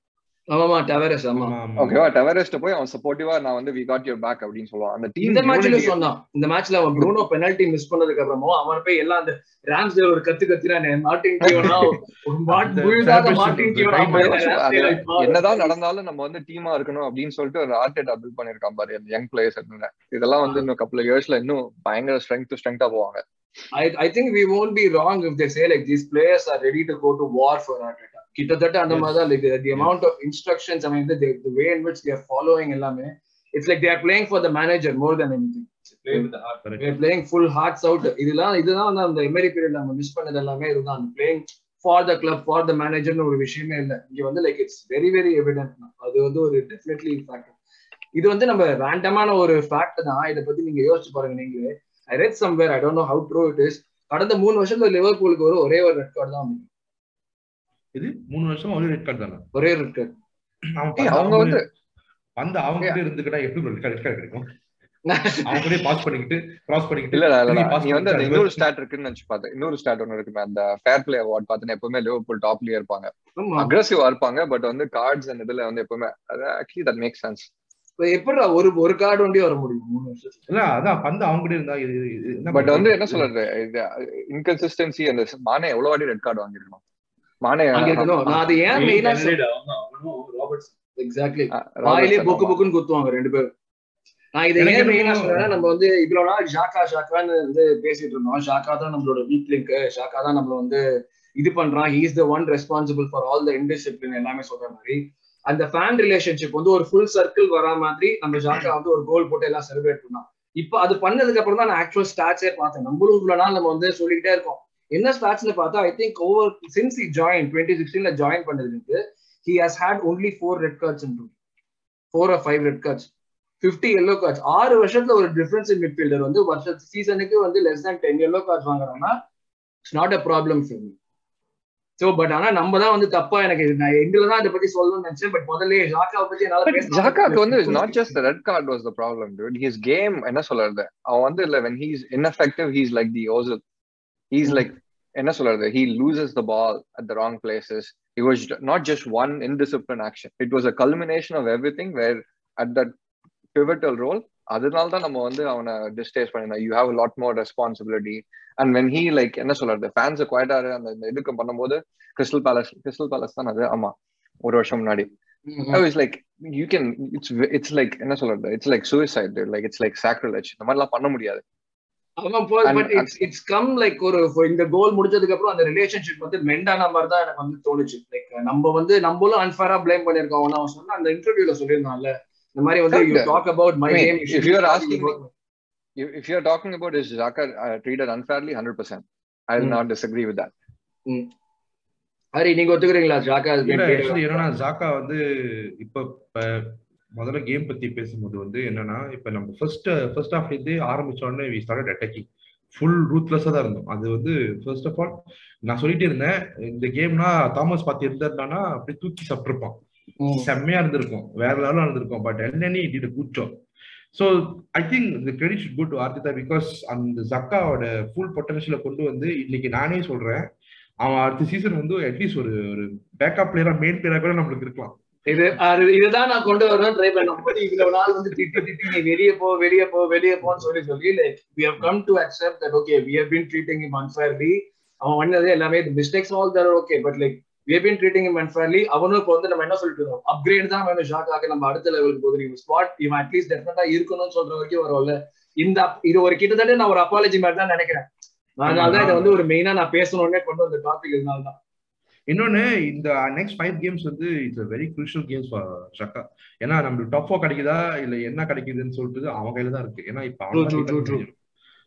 ஆமாமா. டவரஸ் ஆமா ஓகேவா? டெவரெஸ்ட் போய் அவன் சப்போர்ட்டிவா நான் வந்து வி காட் யுவர் பேக் அப்படின்னு சொல்லுவான். அந்த இந்த மேட்ச்ல டீம் சொன்னான். இந்த மேட்ச்ல அவன் ப்ரூனோ பெனல்டி மிஸ் பண்ணதுக்கு அப்புறமும் அவன் போய் எல்லாம் அந்த ராம்ஸ் ஒரு கத்து கத்துறானே மார்டின் டியோனா ஒரு மாட் முழுதாக மார்டின் இப்போ என்னதான் நடந்தாலும் நம்ம வந்து டீமா இருக்கணும் அப்படின்னு சொல்லிட்டு ஒரு ஆர்டேட்டா பில்ட் பண்ணிருக்கான் பாரு அந்த யங் பிளேயர்ஸ் இதெல்லாம் வந்து இன்னும் கப்பல் இயர்ஸ்ல இன்னும் பயங்கர ஸ்ட்ரென்த் ஸ்ட்ரென்த்தா போவாங்க. I, I think we won't be wrong if they say like these players are ready to go to war for Arteta. கிட்டத்தட்ட அந்த. மாதிரி தான் the amount of instructions I mean the, the way in which they are following எல்லாமே it's like they are playing for the manager more than anything. Play with the heart. they are playing full hearts out. இதெல்லாம் இதுதான் வந்து அந்த emery period நம்ம miss பண்ணது எல்லாமே இதுதான். Playing for the club for the manager ஒரு விஷயமே இல்ல. இங்க வந்து like it's very very evident அது வந்து ஒரு டெஃபினெட்லி ஃபேக்ட் இது வந்து நம்ம ரேண்டமான ஒரு ஃபேக்ட் தான். இதை பத்தி நீங்க யோசிச்சு பாருங்க நீங்களே. I read somewhere I don't know how true it is கடந்த மூணு வருஷத்துல லிவர்பூலுக்கு ஒரு ஒரே ஒரு ரெட் கார்டு தான் வந்திருக்கு. இது மூணு வருஷம் ஒரு ரெட் கார்டு தானே? ஒரே ரெட் கார்டு அவங்க வந்து வந்து அவங்க கிட்ட இருந்துக்கிட்டா எப்படி ரெட் கார்டு கிடைக்கும்? அவங்க கூட பாஸ் பண்ணிக்கிட்டு கிராஸ் பண்ணிக்கிட்டு இல்ல இல்ல, நீ வந்து அந்த இன்னொரு ஸ்டாட் இருக்குன்னு நினைச்சு பார்த்தேன் இன்னொரு ஸ்டாட் ஒன்னு இருக்குமே அந்த ஃபேர் பிளே அவார்ட் பார்த்தீங்கன்னா எப்பவுமே லிவர்பூல் டாப்லயே இருப்பாங்க. அக்ரெசிவா இருப்பாங்க பட் வந்து கார்ட்ஸ் அந்த இதுல வந்து எப்பவுமே ஆக்சுவலி தட் மேக் சென்ஸ் இப்ப எப்படிடா ஒரு ஒரு கார்டு வண்டி வர முடியும் மூணு வருஷத்துக்கு? இல்ல அதான் பந்து அவங்க இருந்தா பட் வந்து? என்ன சொல்றது இன்கன்சிஸ்டன்சி அந்த மானே எவ்வளவு வாட்டி ரெட் கார்டு வாங்கிருக்கணும் மானே அங்க இருக்கணும். நான் அது ஏன் Main மெயினா candidate அவன்தான். அவனும் ராபர்ட்ஸ் எக்ஸாக்ட்லி ஆ, வாயிலே ராபர்ட்சன் பொக்கு ஆமா. பொக்குன்னு குத்துவாங்க ரெண்டு பேரும். நான் இதை எனக்கு ஏன் மெயினா என்னமோ- சொல்றேன் நம்ம வந்து இவ்வளவு நாள் ஷாக்கா ஷாக்கான்னு வந்து பேசிட்டு இருந்தோம். ஷாக்கா தான் நம்மளோட வீக் லிங்க் ஷாக்கா தான் நம்மள வந்து இது பண்றான். He is the one responsible for all the indiscipline எல்லாமே சொல்ற மாதிரி. அந்த ஃபேன் ரிலேஷன்ஷிப் வந்து ஒரு ஃபுல் சர்க்கிள் வரா மாதிரி நம்ம ஜாக்கா வந்து ஒரு கோல் போட்டு எல்லாம் செலிப்ரேட் பண்ணோம் இப்போ அது பண்ணதுக்கு அப்புறம் தான் நான் ஆக்சுவல் ஸ்டாட்ஸே பார்த்தேன். நம்மளும் இவ்வளவு நாள் நம்ம வந்து சொல்லிக்கிட்டே இருக்கோம். என்ன ஸ்டாட்ஸ்ல பார்த்தா I think over since he join twenty சிக்ஸ்டீன்ல join பண்ணதுக்கு he has had only four red cards four or five red cards fifty yellow cards ஆறு வருஷத்துல ஒரு டிஃபரன்ஸ் இன் மிட்ஃபீல்டர் வந்து வருஷ சீசனுக்கு வந்து less than ten yellow cards வாங்குறாங்கன்னா it's not a problem for me so but ஆனா நம்ம தான் வந்து தப்பா எனக்கு நான் எங்களை தான் இதை பத்தி சொல்லணும்னு நினைச்சேன் பட் முதல்ல ஜாக்காவை பத்தி என்னால ஜாக்காக்கு வந்து not just red card was the problem dude. His game என்ன சொல்றது? அவன் வந்து இல்ல when he's ineffective he's like the ozil. He's like என்ன சொல்றது he loses the ball at the wrong places it was not just one indisciplined action it was a culmination of everything where at that pivotal role அதனால தான் நம்ம வந்து அவனை டிஸ்டேஸ் பண்ணிருந்தோம் you have lot more responsibility and when he like என்ன சொல்றது fans குவாய்டாரு அந்த இந்த இதுக்கு பண்ணும்போது கிறிஸ்டல் பேலஸ் கிறிஸ்டல் பேலஸ் தான் அது ஆமா ஒரு வருஷம் முன்னாடி like, you can, it's it's like என்ன சொல்றது it's like suicide like it's like sacrilege இந்த மாதிரிலாம் பண்ண முடியாது அவன் but it's it's come like ஒரு இந்த கோல் முடிஞ்சதுக்கு அப்புறம் அந்த ரிலேஷன்ஷிப் வந்து மெண்டான மாதிரி தான் எனக்கு வந்து தோணுச்சு. லைக் நம்ம வந்து நம்மளும் அன்ஃபேரா ப்ளேம் பண்ணிருக்கோம் அவன் அவன் சொன்ன அந்த இன்டர்வியூல சொல்லியிருந்தான்ல இந்த மாதிரி வந்து you. Talk about my you are asking me- if, if you're talking about is Xhaka uh, treated unfairly 100% I will Hmm. not disagree with that. Hari நீங்க ஒத்துக்கிறீங்களா? ஜாக்கா ஜாக்கா வந்து இப்ப முதல்ல கேம் பத்தி பேசும்போது வந்து என்னன்னா இப்ப நம்ம ஃபர்ஸ்ட் ஃபர்ஸ்ட் ஆஃப் இது ஆரம்பிச்ச உடனே வி ஸ்டார்ட் அட்டாக்கிங் ஃபுல் ரூத்லெஸ்ஸா தான் இருந்தோம். அது வந்து ஃபர்ஸ்ட் ஆஃப் ஆல் நான் சொல்லிட்டே இருந்தேன் இந்த கேம்னா தாமஸ் பார்த்து இருந்தாருன்னா அப்படியே தூக்கி சாப்பிட்டுருப்பான். செம்மையா இருந்திருக்கும். வேற லெவலா இருந்திருக்கும். பட் என்னன்னு good job so I think இந்த credit should go to Arteta because அந்த ஜக்காவோட ஃபுல் பொட்டன்ஷியலை கொண்டு வந்து இன்னைக்கு நானே சொல்றேன் அவன் அடுத்த சீசன் வந்து அட்லீஸ்ட் ஒரு ஒரு பேக்கப் பிளேயரா மெயின் பிளேயரா கூட நம்மளுக்கு இருக்கலாம். இது இதுதான் நான் கொண்டு வரணும் ட்ரை பண்ணேன். இவ்வளவு நாள் வந்து திட்டி திட்டி நீ வெளியே போ வெளியே போ வெளியே போன்னு சொல்லி சொல்லி like we have come to accept that okay we have been treating him unfairly அவன் பண்ணது எல்லாமே mistakes all there okay but like we have been treating him unfairly அவனும் இப்போ வந்து நம்ம என்ன சொல்லிட்டு இருக்கோம் அப்கிரேட் தான் வேணும் ஷாக் ஆக நம்ம அடுத்த லெவலுக்கு போகுது. நீங்க ஸ்பாட் இவன் அட்லீஸ்ட் டெஃபினட்டா இருக்கணும்னு சொல்ற வரைக்கும் வரும்ல. இந்த இது ஒரு கிட்டத்தட்ட நான் ஒரு அப்பாலஜி மாதிரி தான் நினைக்கிறேன். அதனாலதான் இதை வந்து ஒரு மெயினா நான் பேசணும்னே கொண்டு வந்த டாபிக் இதனால தான். இன்னொன்னு இந்த நெக்ஸ்ட் ஃபைவ் கேம்ஸ் வந்து it's very crucial games Xhaka ஏன்னா நம்மளுக்கு டாப் ஃபோர் கிடைக்குதா? இல்ல என்ன கிடைக்குதுன்னு சொல்லிட்டு அவன் கையில தான் இருக்கு. ஏன்னா இப்ப.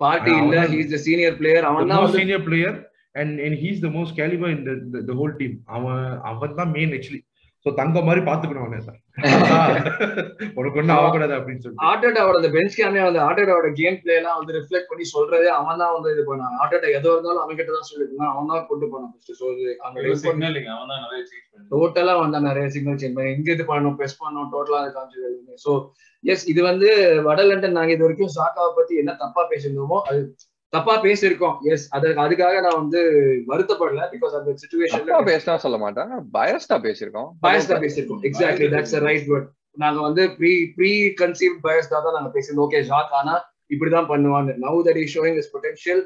பார்ட்டி இல்ல ஹீஸ் த சீனியர் பிளேயர் அவன் தான் senior player and and he's the most calibre in the whole team அவன் அவன் தான் மெயின் ஆக்சுவலி சோ தங்க மாதிரி பாத்துக்கணும் அவனே சார் உனக்கு ஒண்ணு ஆகக்கூடாது அப்படின்னு சொல்லிட்டு. ஆட்டோட்டாவோட அந்த பெஞ்ச் கேமே வந்து ஆட்டோட்டாவோட கேம் பிளே எல்லாம் வந்து ரிஃப்ளெக்ட் பண்ணி சொல்றதே அவன் தான் வந்து இது பண்ணான். ஆட்டோட்டா எதோ இருந்தாலும் அவன் கிட்ட தான் சொல்லிட்டு அவன் தான் கொண்டு போனான் ஃபர்ஸ்ட் ஸோ அந்த சிக்னலிங் அவன் தான் நிறைய சேஞ்ச் பண்ணி. டோட்டலா வந்து நிறைய சிக்னல் சேஞ்ச் பண்ணி. எங்க இது பண்ணணும்? ப்ரெஸ் பண்ணணும்? டோட்டலா அது காமிச்சது எல்லாமே ஸோ எஸ் இது வந்து வட லண்டன் நாங்க இது வரைக்கும் சாக்காவை பத்தி என்ன தப்பா பேசியிருந்தோமோ அது தப்பா பேசியிருக்கோம். எஸ் அது அதுக்காக நான் வந்து வருத்தப்படல பிகாஸ் அந்த சுச்சுவேஷன்ல பேசினா சொல்ல மாட்டேன் பயஸ்டா பேசியிருக்கோம். பயஸ்டா பேசியிருக்கோம். எக்ஸாக்ட்லி தட்ஸ் ரைட் வேர்ட் நாங்க வந்து ப்ரீ ப்ரீ கன்சீவ் பயஸ்டா தான் நாங்க பேசியிருந்தோம். ஓகே ஷாக் ஆனா இப்படிதான் பண்ணுவாங்க. Now that is showing is potential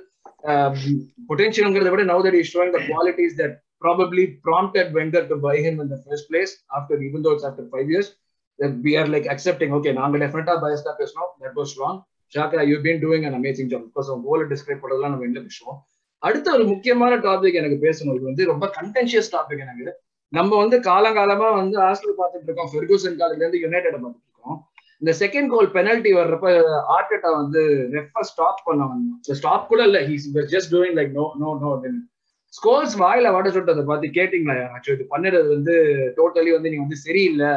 பொட்டன்ஷியல்ங்கிறத விட now that is showing the qualities that probably prompted Wenger to buy him in the first place after even thoughts after five years we are like accepting okay நாங்க டெஃபினட்டா பயஸ்டா பேசணும் that was wrong Xhaka you been doing an amazing job because உங்க கோலை describe பண்ணதெல்லாம் நம்ம என்ன விஷயம் அடுத்த ஒரு முக்கியமான டாபிக் எனக்கு பேசணும். இது வந்து ரொம்ப கண்டென்ஷியஸ் டாபிக் எனக்கு. நம்ம வந்து காலங்காலமா வந்து ஹாஸ்டல் பார்த்துட்டு இருக்கோம். ஃபெர்கூசன் காலத்துல இருந்து யுனைடெட் பார்த்துட்டு இருக்கோம். இந்த செகண்ட் கோல் பெனல்ட்டி வர்றப்ப ஆர்டெட்டா வந்து ரெஃப ஸ்டாப் பண்ண வந்தோம் ஸ்டாப் கூட இல்ல. He's just doing like no no no அப்படின்னு ஸ்கோர்ஸ் வாயில வாட சொல்றதை பார்த்து கேட்டீங்களா யாராச்சும்? இது பண்ணுறது வந்து டோட்டலி வந்து நீங்க வந்து சரியில்லை.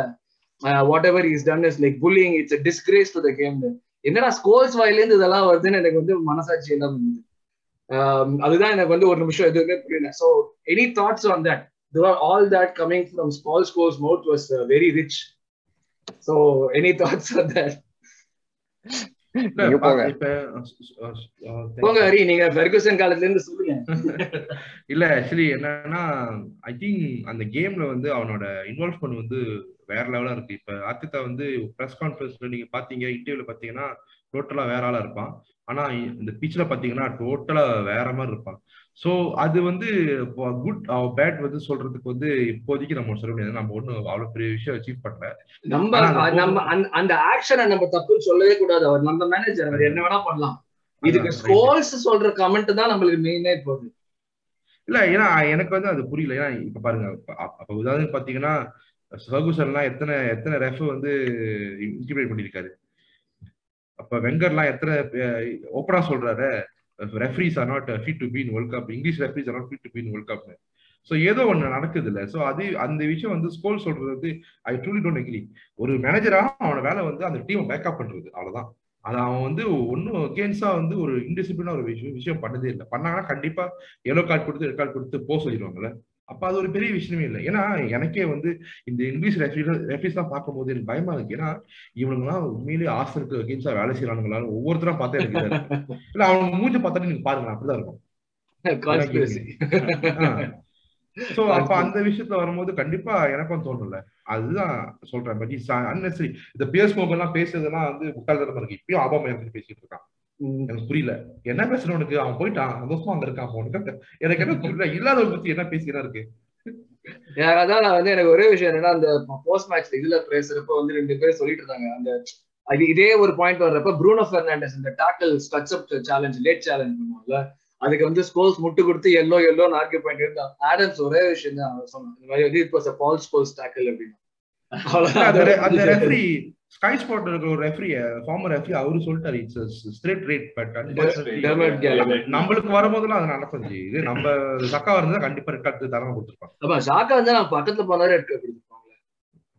Whatever is done is like pulling it's disgrace to the game என்னடா ஸ்கோல்ஸ் வாயிலேருந்து இதெல்லாம் வருதுன்னு எனக்கு வந்து மனசாட்சி எல்லாம் வந்தது அதுதான் எனக்கு வந்து ஒரு நிமிஷம் எதுவுமே புரியல. So any thoughts on that all that coming from small Scholes mouth was very rich so any thoughts on that நீங்க போங்க. போங்க ஹரி நீங்க ஃபெர்குசன் காலத்துல இருந்து சொல்லுங்க. இல்ல ஆக்சுவலி என்னன்னா ஐ திங்க் அந்த கேம்ல வந்து அவனோட இன்வால்வ்மெண்ட் வந்து வேற லெவலா இருக்கு. இப்ப ஆர்த்திதா வந்து பிரஸ் கான்ஃபரன்ஸ்ல நீங்க பாத்தீங்க இன்டர்வியூல பாத்தீங்கன்னா டோட்டலா வேற ஆளா இருப்பான். ஆனா இந்த பிச்ல பாத்தீங்கன்னா டோட்டலா வேற மாதிரி இருப்பான். சோ அது வந்து குட் பேட் வந்து சொல்றதுக்கு வந்து இப்போதைக்கு நம்ம சொல்ல முடியாது. நம்ம ஒண்ணு அவ்வளவு பெரிய விஷயம் அச்சீவ் பண்ணல. நம்ம நம்ம அந்த ஆக்ஷனை நம்ம தப்புன்னு சொல்லவே கூடாது. அவர் நம்ம மேனேஜர் அவர் என்ன வேணா பண்ணலாம். இதுக்கு ஸ்கோர்ஸ் சொல்ற கமெண்ட் தான் நம்மளுக்கு மெயினே போகுது இல்ல ஏன்னா எனக்கு வந்து அது புரியல. ஏன்னா இப்ப பாருங்க அப்ப உதாரணம் பாத்தீங்கன்னா ஃபர்கூசன்லாம் எத்தனை எத்தனை ரெஃப் வந்து இன்டிமேட் பண்ணிருக்காரு? அப்ப வெங்கர்லாம் எத்தனை ஓப்பனா சொல்றாரு refs are not fit to been World Cup English refs are not fit to been World Cup so ஏதோ ஒண்ணு நடக்குது இல்ல ஸோ அது அந்த விஷயம் வந்து ஸ்கோல் சொல்றது வந்து ஐ ட்ரூலி டோன்ட் எக்ரி ஒரு மேனேஜரா அவனோட வேலை வந்து அந்த டீமை பேக்கப் பண்றது அவ்வளவுதான். அது அவன் வந்து ஒன்னும் அகேன்ஸ்டா வந்து ஒரு இன்டிசிப்ளினா ஒரு விஷயம் விஷயம் பண்ணதே இல்லை. பண்ணாங்கன்னா கண்டிப்பா எல்லோ கார்டு கொடுத்து ரெட் கார்டு கொடுத்து போக சொல்லிடுவாங்கல்ல. அப்ப அது ஒரு பெரிய விஷயமே இல்லை. ஏன்னா எனக்கே வந்து இந்த இங்கிலீஷ் ரெஃப்ரிஸ் எல்லாம் பார்க்கும்போது எனக்கு பயமா இருக்கு. ஏன்னா இவனுங்கலாம் உண்மையிலேயே ஆசனுக்கு அகேன்ஸ்டா வேலை செய்யறானுங்களா ஒவ்வொருத்தரா பார்த்தா எனக்கு. இல்ல அவங்க மூஞ்சி பார்த்தாலே நீங்க பாருங்க அப்படிதான் இருக்கும். சோ அப்ப அந்த விஷயத்துல வரும்போது கண்டிப்பா எனக்கும் தோணல அதுதான் சொல்றேன் பட் அன்னெசரி இந்த பியர்ஸ் மோகன் எல்லாம் பேசுறதெல்லாம் வந்து முட்டாள்தனமா இருக்கு. இப்பயும் ஆபாமா எனக்கு பேசிட்டு இருக்கான். எனக்கு புரியல. என்ன பேசுற உனக்கு? அவன் போயிட்டான். சந்தோஷமா அங்க இருக்கான் அப்போ உனக்கு எனக்கு என்ன புரியல. இல்லாதவங்க பத்தி என்ன பேசினா இருக்கு? அதான் நான் வந்து எனக்கு ஒரே விஷயம் என்னன்னா அந்த போஸ்ட் மேட்ச் இதுல பேசுறப்ப வந்து ரெண்டு பேர் சொல்லிட்டு இருந்தாங்க. அந்த அது இதே ஒரு பாயிண்ட் வர்றப்ப ப்ரூனோ பெர்னாண்டஸ் இந்த tackle studs up challenge late challenge பண்ணுவாங்கல்ல அதுக்கு வந்து ஸ்கோல்ஸ் முட்டு கொடுத்து எல்லோ எல்லோ ஆர்கியூ பண்ணிட்டு இருந்தான். ஆடம்ஸ் ஒரே விஷயம் தான் சொன்னான். இந்த மாதிரி வந்து இப்போ பால் ஸ்கோல்ஸ் டாக்கிள் அப்படின்னு. ஸ்கை ஸ்பாட் இருக்கிற ஒரு ரெஃப்ரி ஃபார்மர் ரெஃப்ரி அவரு சொல்லிட்டாரு இட்ஸ் ஸ்ட்ரெயிட் ரேட் பட். நம்மளுக்கு வரும்போதெல்லாம் அது நடக்கும் ஜி. இது நம்ம சக்கா இருந்தா கண்டிப்பா ரெட் கார்டு தரமா கொடுத்துருப்பாங்க ஆமா ஷாக்கா வந்து நான் பக்கத்துல போனாரு எடுக்க கொடுத்துருப்பாங்க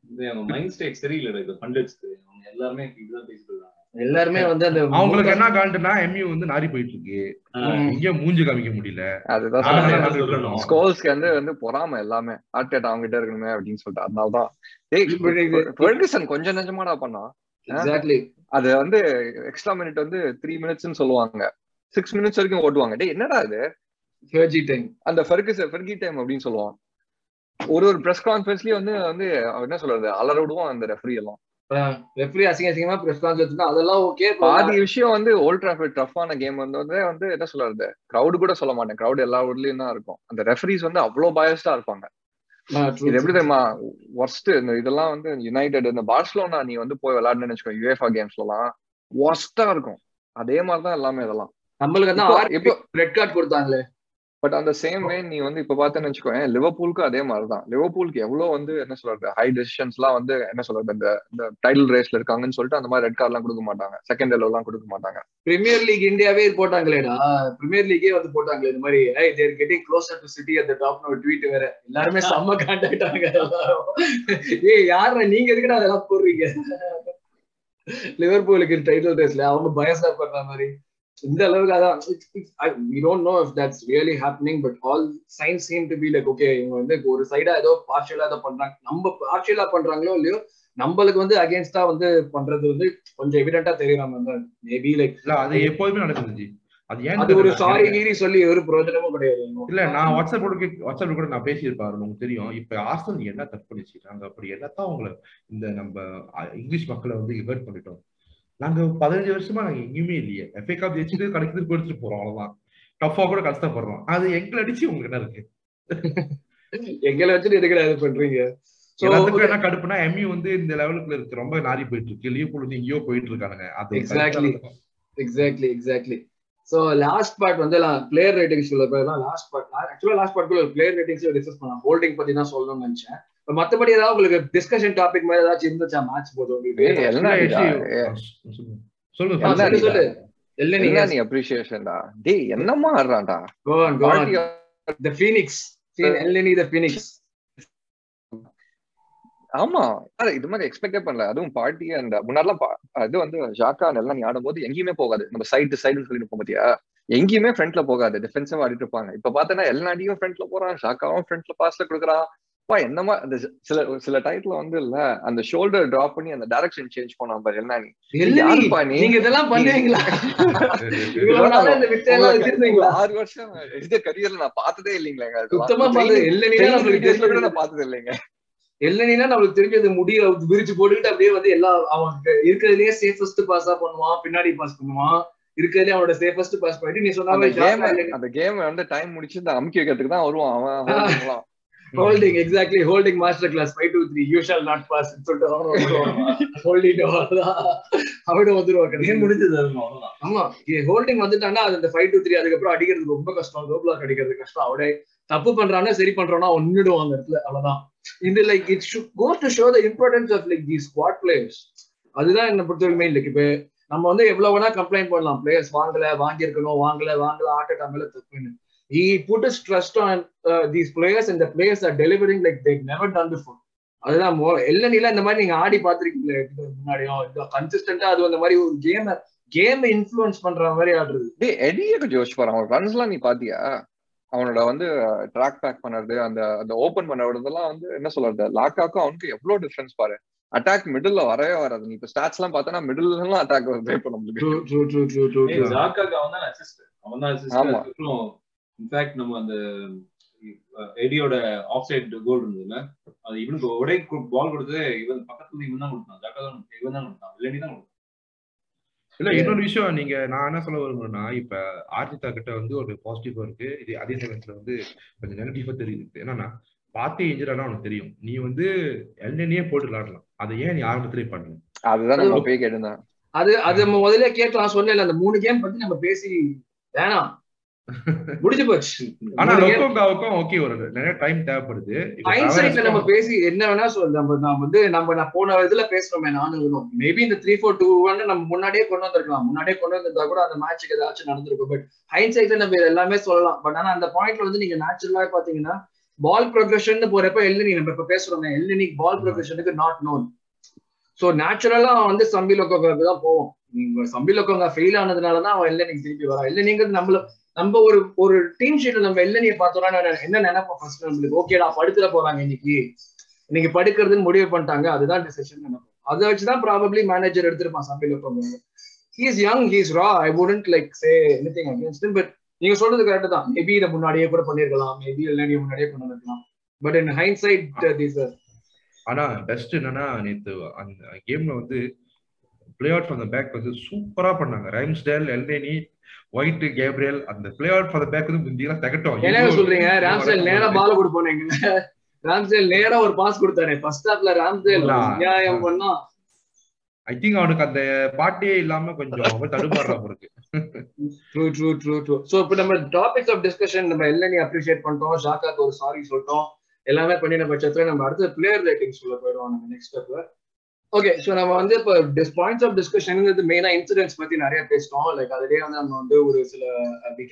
இது அவங்க மைண்ட் ஸ்டேட் சரியில்லை இது பண்டட்ஸ்க்கு அவங்க எல்லாருமே இப்படிதான் பேசிட்டு இருக்காங்க எல்லாருமே வந்து அந்த அவங்களுக்கு என்ன காண்டுனா எம்யூ வந்து நாரி போயிட்டு இருக்கு. இங்க மூஞ்சி காமிக்க முடியல. அதுதான். ஸ்கோல்ஸ்க்கு வந்து வந்து பொறாம எல்லாமே. ஆர்டேட் அவங்க கிட்ட இருக்கணுமே அப்படின்னு சொல்லிட்டு அதனாலதான் ஃபெர்குசன் கொஞ்சம் நெஜமாடா பண்ணா. எக்ஸாக்ட்லி அது வந்து எக்ஸ்ட்ரா மினிட் வந்து த்ரீ மினிட்ஸ்னு சொல்லுவாங்க. சிக்ஸ் மினிட்ஸ் வரைக்கும் ஓட்டுவாங்க. டேய் என்னடா இது? ஹேஜி டைம் அந்த ஃபெர்குஸ் ஃபெர்கி டைம் அப்படின்னு சொல்லுவான். ஒரு ஒரு பிரஸ் கான்ஃபரன்ஸ்லயும் வந்து வந்து என்ன சொல்றது? அலற விடுவான் அந்த ரெஃப்ரி எல்லாம். ரெஃப்ரி அசிங்க அசிங்கமா பிரஸ் கான்ஃபரன்ஸ் அதெல்லாம் ஓகே பாதி விஷயம் வந்து ஓல்ட் டிராஃபிட் டஃப்பான கேம் வந்து வந்து என்ன சொல்றது? கிரௌடு கூட சொல்ல மாட்டேன். கிரௌட் எல்லா ஊர்லயும் தான் இருக்கும். அந்த ரெஃபரிஸ் வந்து அவ்வளவு பயஸ்டா இருப்பாங்க. இது எப்படி தெரியுமா? ஒர்ஸ்ட் இந்த இதெல்லாம் வந்து யுனைடெட் இந்த பார்சலோனா நீ வந்து போய் விளையாடுன்னு வச்சுக்கோ யுஏஃபா கேம்ஸ்ல எல்லாம் ஒர்ஸ்டா இருக்கும். அதே மாதிரிதான் எல்லாமே இதெல்லாம். நம்மளுக்கு வந்து ரெட் கார்டு கொடுத்தாங்களே. பட் அந்த சேம் வே நீ வந்து இப்ப பார்த்தேன்னு வச்சுக்கோ லிவர்பூலுக்கும் அதே மாதிரிதான். லிவர்பூலுக்கு எவ்வளவு வந்து என்ன சொல்றது ஹை டெசிஷன்ஸ் எல்லாம் வந்து என்ன சொல்றது இந்த இந்த டைட்டில் ரேஸ்ல இருக்காங்கன்னு சொல்லிட்டு அந்த மாதிரி ரெட் கார்ட் எல்லாம் கொடுக்க மாட்டாங்க. செகண்ட் எல்லோ எல்லாம் கொடுக்க மாட்டாங்க. பிரீமியர் லீக் இந்தியாவே போட்டாங்களேடா. பிரீமியர் லீக்கே வந்து போட்டாங்களே இந்த மாதிரி. ஏய் they're getting closer to City at the top ஒரு ட்வீட் வேற. எல்லாருமே செம்ம ஆங்க எல்லாரும். ஏய் யாரா நீங்க எதுக்குடா அதெல்லாம் போடுறீங்க? லிவர்பூலுக்கு டைட்டில் ரேஸ்ல அவங்க பயசா பண்ற மாதிரி. இந்த அளவுக்கு அதான். We don't know if that's really happening but all signs seem to be like okay இவங்க வந்து ஒரு சைடா ஏதோ பார்ஷியலா ஏதோ பண்றாங்க. நம்ம பார்ஷியலா பண்றாங்களோ இல்லையோ நம்மளுக்கு வந்து அகேன்ஸ்டா வந்து பண்றது வந்து கொஞ்சம் எவிடென்ட்டா தெரியும் நம்ம மேபி லைக் அது எப்போதுமே நடக்குது அது ஏன் அது ஒரு. சாரி கீரி சொல்லி ஒரு பிரயோஜனமும் கிடையாது. இல்ல நான் வாட்ஸ்அப் கூட வாட்ஸ்அப் கூட நான் பேசியிருப்பாரு உங்களுக்கு தெரியும். இப்ப ஆஸ்டல் என்ன தப்பு பண்ணிச்சு நாங்க அப்படி என்னத்தான் உங்களை இந்த நம்ம இங்கிலீஷ் மக்களை வந்து ஹர்ட் பண்ணிட்டோம். நாங்க பதினஞ்சு வருஷமா நாங்க எங்கேயுமே இல்லையே. எஃப்ஏ காப் ஜெயிச்சுட்டு கிடைக்கிறது எடுத்துட்டு போறோம் அவ்வளவுதான். டஃபா கூட கஷ்டப்படுறோம். அது எங்களை அடிச்சு உங்களுக்கு என்ன இருக்கு. எங்களை வச்சுட்டு எதுக்கு இது பண்றீங்க? எல்லாத்துக்கும் என்ன கடுப்புனா எம்யூ வந்து இந்த லெவலுக்குள்ள இருக்கு. ரொம்ப நாரி போயிட்டு இருக்கு. வந்து எங்கேயோ போயிட்டு இருக்கானுங்க. அது Exactly. Exactly exactly so last part வந்து பிளேயர் ரேட்டிங்ஸ் உள்ள பேர் தான் லாஸ்ட் பார்ட் ஆக்சுவலா லாஸ்ட் பார்ட் ஒரு பிளேயர் ரேட்டிங்ஸ் டிஸ்கஸ் பண்ணலாம். ஹோல்டிங் பத்தி தான் சொல்லணும்னு நினைச்சேன். மத்தபடி ஏதாவது உங்களுக்கு டிஸ்கஷன் டாபிக் மாதிரி ஏதாச்சும் இருந்துச்சா? மேட்ச் போது உங்களுக்கு? சொல்லு இல்ல நீங்க நீ அப்ரிசியேஷன்டா டேய் என்னமா ஆடுறான்டா? Go on go on. Party- the phoenix. எல்லனி the phoenix. ஆமா. அது இது மாதிரி எக்ஸ்பெக்டே பண்ணல. அதுவும் பார்ட்டி அண்ட் முன்னாடிலாம் இது வந்து ஜாக்கா எல்லாம் நீ ஆடும்போது எங்கேயுமே போகாது. நம்ம சைடு சைடுன்னு சொல்லிட்டு போக பாத்தியா? எங்கேயுமே ஃப்ரண்ட்ல போகாது. டிஃபென்சிவ் ஆடிட்டு இருப்பாங்க. இப்ப பார்த்தனா எல்லா அடியும் ஃப்ரண்ட்ல போறான் ஷாக்காவும் ஃப்ரண்ட்ல பாஸ்ல கொடுக்குறான். பா என்னமா அந்த சில சில டைட்ல வந்து இல்ல அந்த ஷோல்டர் டிராப் பண்ணி அந்த டைரக்ஷன் சேஞ்ச் பண்ணான் பாரு என்ன நீ? நீங்க இதெல்லாம் பண்ணுவீங்களா? ஆறு வருஷம் இது கரியர்ல நான் பார்த்ததே இதெல்லாம். சுத்தமா பார்த்தது Training- எல்லனினா training நம்மளுக்கு videos ல கூட தெரிஞ்சது நான் பார்த்தது இல்லைங்க. எல்லனினா நம்மளுக்கு தெரிஞ்சது முடிய விரிச்சு போட்டுக்கிட்டு அப்படியே வந்து எல்லா அவன் இருக்கிறதுலயே சேஃபஸ்ட் பாஸா பண்ணுவான் பின்னாடி பாஸ் பண்ணுவான். இருக்கிறதுலே அவனோட சேஃபஸ்ட் பாஸ் பண்ணிட்டு நீ சொன்ன அந்த கேம் ஜாக்கா எல்லனி அந்த கேம் வந்து டைம் முடிச்சு இந்த அமுக்கி வைக்கிறதுக்கு தான் வருவான் அவன். Holding exactly holding master class five two three you shall not pass சொல்லிட்டு ஹோல்டிங் அவட வந்துருவாங்க கேம் முடிஞ்சது ஆமா. ஹோல்டிங் வந்துட்டான்னா அது அந்த ஃபைவ் டூ த்ரீ அதுக்கப்புறம் அடிக்கிறது ரொம்ப கஷ்டம். லோ பிளாக் அடிக்கிறது கஷ்டம். அவடே தப்பு பண்றானா சரி பண்றானா ஒன்னுடும் அந்த இடத்துல. அவ்வளவுதான். இது like it goes to show the importance of like the squad players அதுதான் என்ன பொறுத்தவரைக்குமே மெயின் லைக் இப்ப நம்ம வந்து எவ்வளவு வேணா கம்ப்ளைண்ட் பண்ணலாம். பிளேயர்ஸ் வாங்கல வாங்கியிருக்கணும் வாங்கல வாங்கல ஆட்ட மேல தப்புன்னு. He put his trust on uh, these players and the players are delivering like they've never done before. அதுதான் இந்த மாதிரி நீங்க ஆடி பாத்திருக்கீங்களா முன்னாடியும். கன்சிஸ்டன்டா அது அந்த மாதிரி ஒரு கேம் கேம் இன்ஃபுளுன்ஸ் பண்ற மாதிரி ஆடுறது. டேய் எடிய கொஞ்சம் யோசிச்சு பாரு? அவன் ரன்ஸ் எல்லாம் நீ பாத்தியா? அவனோட வந்து ட்ராக் பேக் பண்ணறது அந்த அந்த ஓபன் பண்ண விடுறதெல்லாம் வந்து என்ன சொல்றது லாக்காக்கும் அவனுக்கு எவ்வளவு டிஃபரன்ஸ் பாரு. அட்டாக் மிடில்ல வரவே வராது. நீ இப்ப ஸ்டாட்ஸ் எல்லாம் பார்த்தனா மிடில் எல்லாம் அட்டாக் வருது இப்ப நம்மளுக்கு. ஆமா. இன்ஃபேக்ட் நம்ம அந்த எடியோட ஆஃப் சைட் கோல் இருந்ததுல அது இவனுக்கு உடை பால் கொடுத்து இவன் பக்கத்துல இவன் தான் கொடுத்தான். ஜாக்கா தான் இவன் தான் கொடுத்தான். இல்லடி தான் கொடுத்தான். இல்ல இன்னொரு விஷயம் நீங்க நான் என்ன சொல்ல விரும்புறேன்னா இப்ப ஆர்ஜிதா கிட்ட வந்து ஒரு பாசிட்டிவா இருக்கு. இது அதே சமயத்துல வந்து கொஞ்சம் நெகட்டிவா தெரியுது. என்னன்னா பார்த்தே இன்ஜரானா உனக்கு தெரியும். நீ வந்து எல்என்ஏ போட்டு விளாடலாம். அதை ஏன் நீ ஆரம்பத்திலே பண்ணல? அதுதான் நம்ம போய் கேட்டிருந்தேன் அது அது நம்ம முதல்ல கேட்கலாம். சொன்னேன் அந்த மூணு கேம் பத்தி நம்ம பேசி வேணாம். முடிஞ்சு போச்சு. ஆனா லொக்கோங்காவுக்கும் ஓகே ஒரு நிறைய டைம் தேவைப்படுது. ஹைண்ட்சைட்ல நம்ம பேசி என்ன வேணா சொல்ல நம்ம நான் வந்து நம்ம நான் போன இதுல பேசுறோமே நானும் இவனும். மேபி இந்த த்ரீ ஃபோர் டூ ஒன் நம்ம முன்னாடியே கொண்டு வந்திருக்கலாம். முன்னாடியே கொண்டு வந்திருந்தா கூட அந்த மேட்சுக்கு ஏதாச்சும் நடந்திருக்கும். பட் ஹைண்ட்சைட்ல நம்ம எல்லாமே சொல்லலாம். பட் ஆனா அந்த பாயிண்ட்ல வந்து நீங்க நேச்சுரலா பாத்தீங்கன்னா பால் ப்ரொக்ரஷன் போறப்ப எல்லி நம்ம இப்ப பேசுறோமே எல்லி பால் ப்ரொக்ரஷனுக்கு நாட் நோன் சோ நேச்சுரலா வந்து சம்பி லோக்கோக்கு தான் போவோம் நீங்க சம்பி லோக்கோங்க ஃபெயில் ஆனதுனாலதான் அவன் எல்லனிக்கு திருப்பி வரா எல்லனிங்கிறது நம்மள நம்ம ஒரு ஒரு டீம் ஷீட்ல நம்ம எல்லனிய பார்த்தோம்னா என்ன நினைப்போம் ஃபர்ஸ்ட் நம்மளுக்கு? ஓகேடா படுத்துட போறாங்க இன்னைக்கு. இன்னைக்கு படுக்கிறதுன்னு முடிவு பண்ணிட்டாங்க. அதுதான் டிசிஷன் நினைப்போம். அதை வச்சுதான் probably manager எடுத்திருப்பான் Sambi Lokonga he's young he's raw I wouldn't like say anything against but நீங்க சொல்றது கரெக்ட் தான். மேபி இதை முன்னாடியே கூட பண்ணிருக்கலாம் மேபி எல்லனியை முன்னாடியே பண்ணிருக்கலாம் பட் இன் ஹைண்ட் சைட் ஆனா பெஸ்ட் என்னன்னா நேத்து அந்த கேம்ல வந்து play out for the back வந்து சூப்பரா பண்ணாங்க. ரைம்ஸ்டேல் எல்னேனி ஒயிட் கேப்ரியல் அந்த play out for the back வந்து முந்தியெல்லாம் தகட்டும். என்ன சொல்றீங்க? ராம்சேல் நேரா பால கொடுப்போனீங்க ராம்சேல் நேரா ஒரு பாஸ் கொடுத்தாரு. ஃபர்ஸ்ட் ஹாப்ல ராம்சேல் இல்ல. நியாயம் பண்ணா. ஐ திங்க் அவனுக்கு அந்த பாட்டே இல்லாம கொஞ்சம் அவன் தடுமாறுறா இருக்கு true true true true so இப்போ நம்ம டாபிக்ஸ் ஆஃப் டிஸ்கஷன் நம்ம எல்லனி அப்ரிஷியேட் பண்ணிட்டோம். ஷாக்காக்கு ஒரு சாரி சொல்லிட்டோம். எல்லாமே பண்ணின பட்சத்துல நம்ம அடுத்த பிளேயர் ரேட்டிங்ஸ் உள்ள போயிடுவோம் நம்ம நெக்ஸ்ட் ஸ்டெப்ல ஓகே ஸோ நம்ம வந்து இப்போ பாயிண்ட்ஸ் ஆஃப் டிஸ்கஷன் மெயினா இன்சிடென்ட்ஸ் பத்தி நிறைய பேசிட்டோம். லைக் அதுலயே வந்து நம்ம வந்து ஒரு சில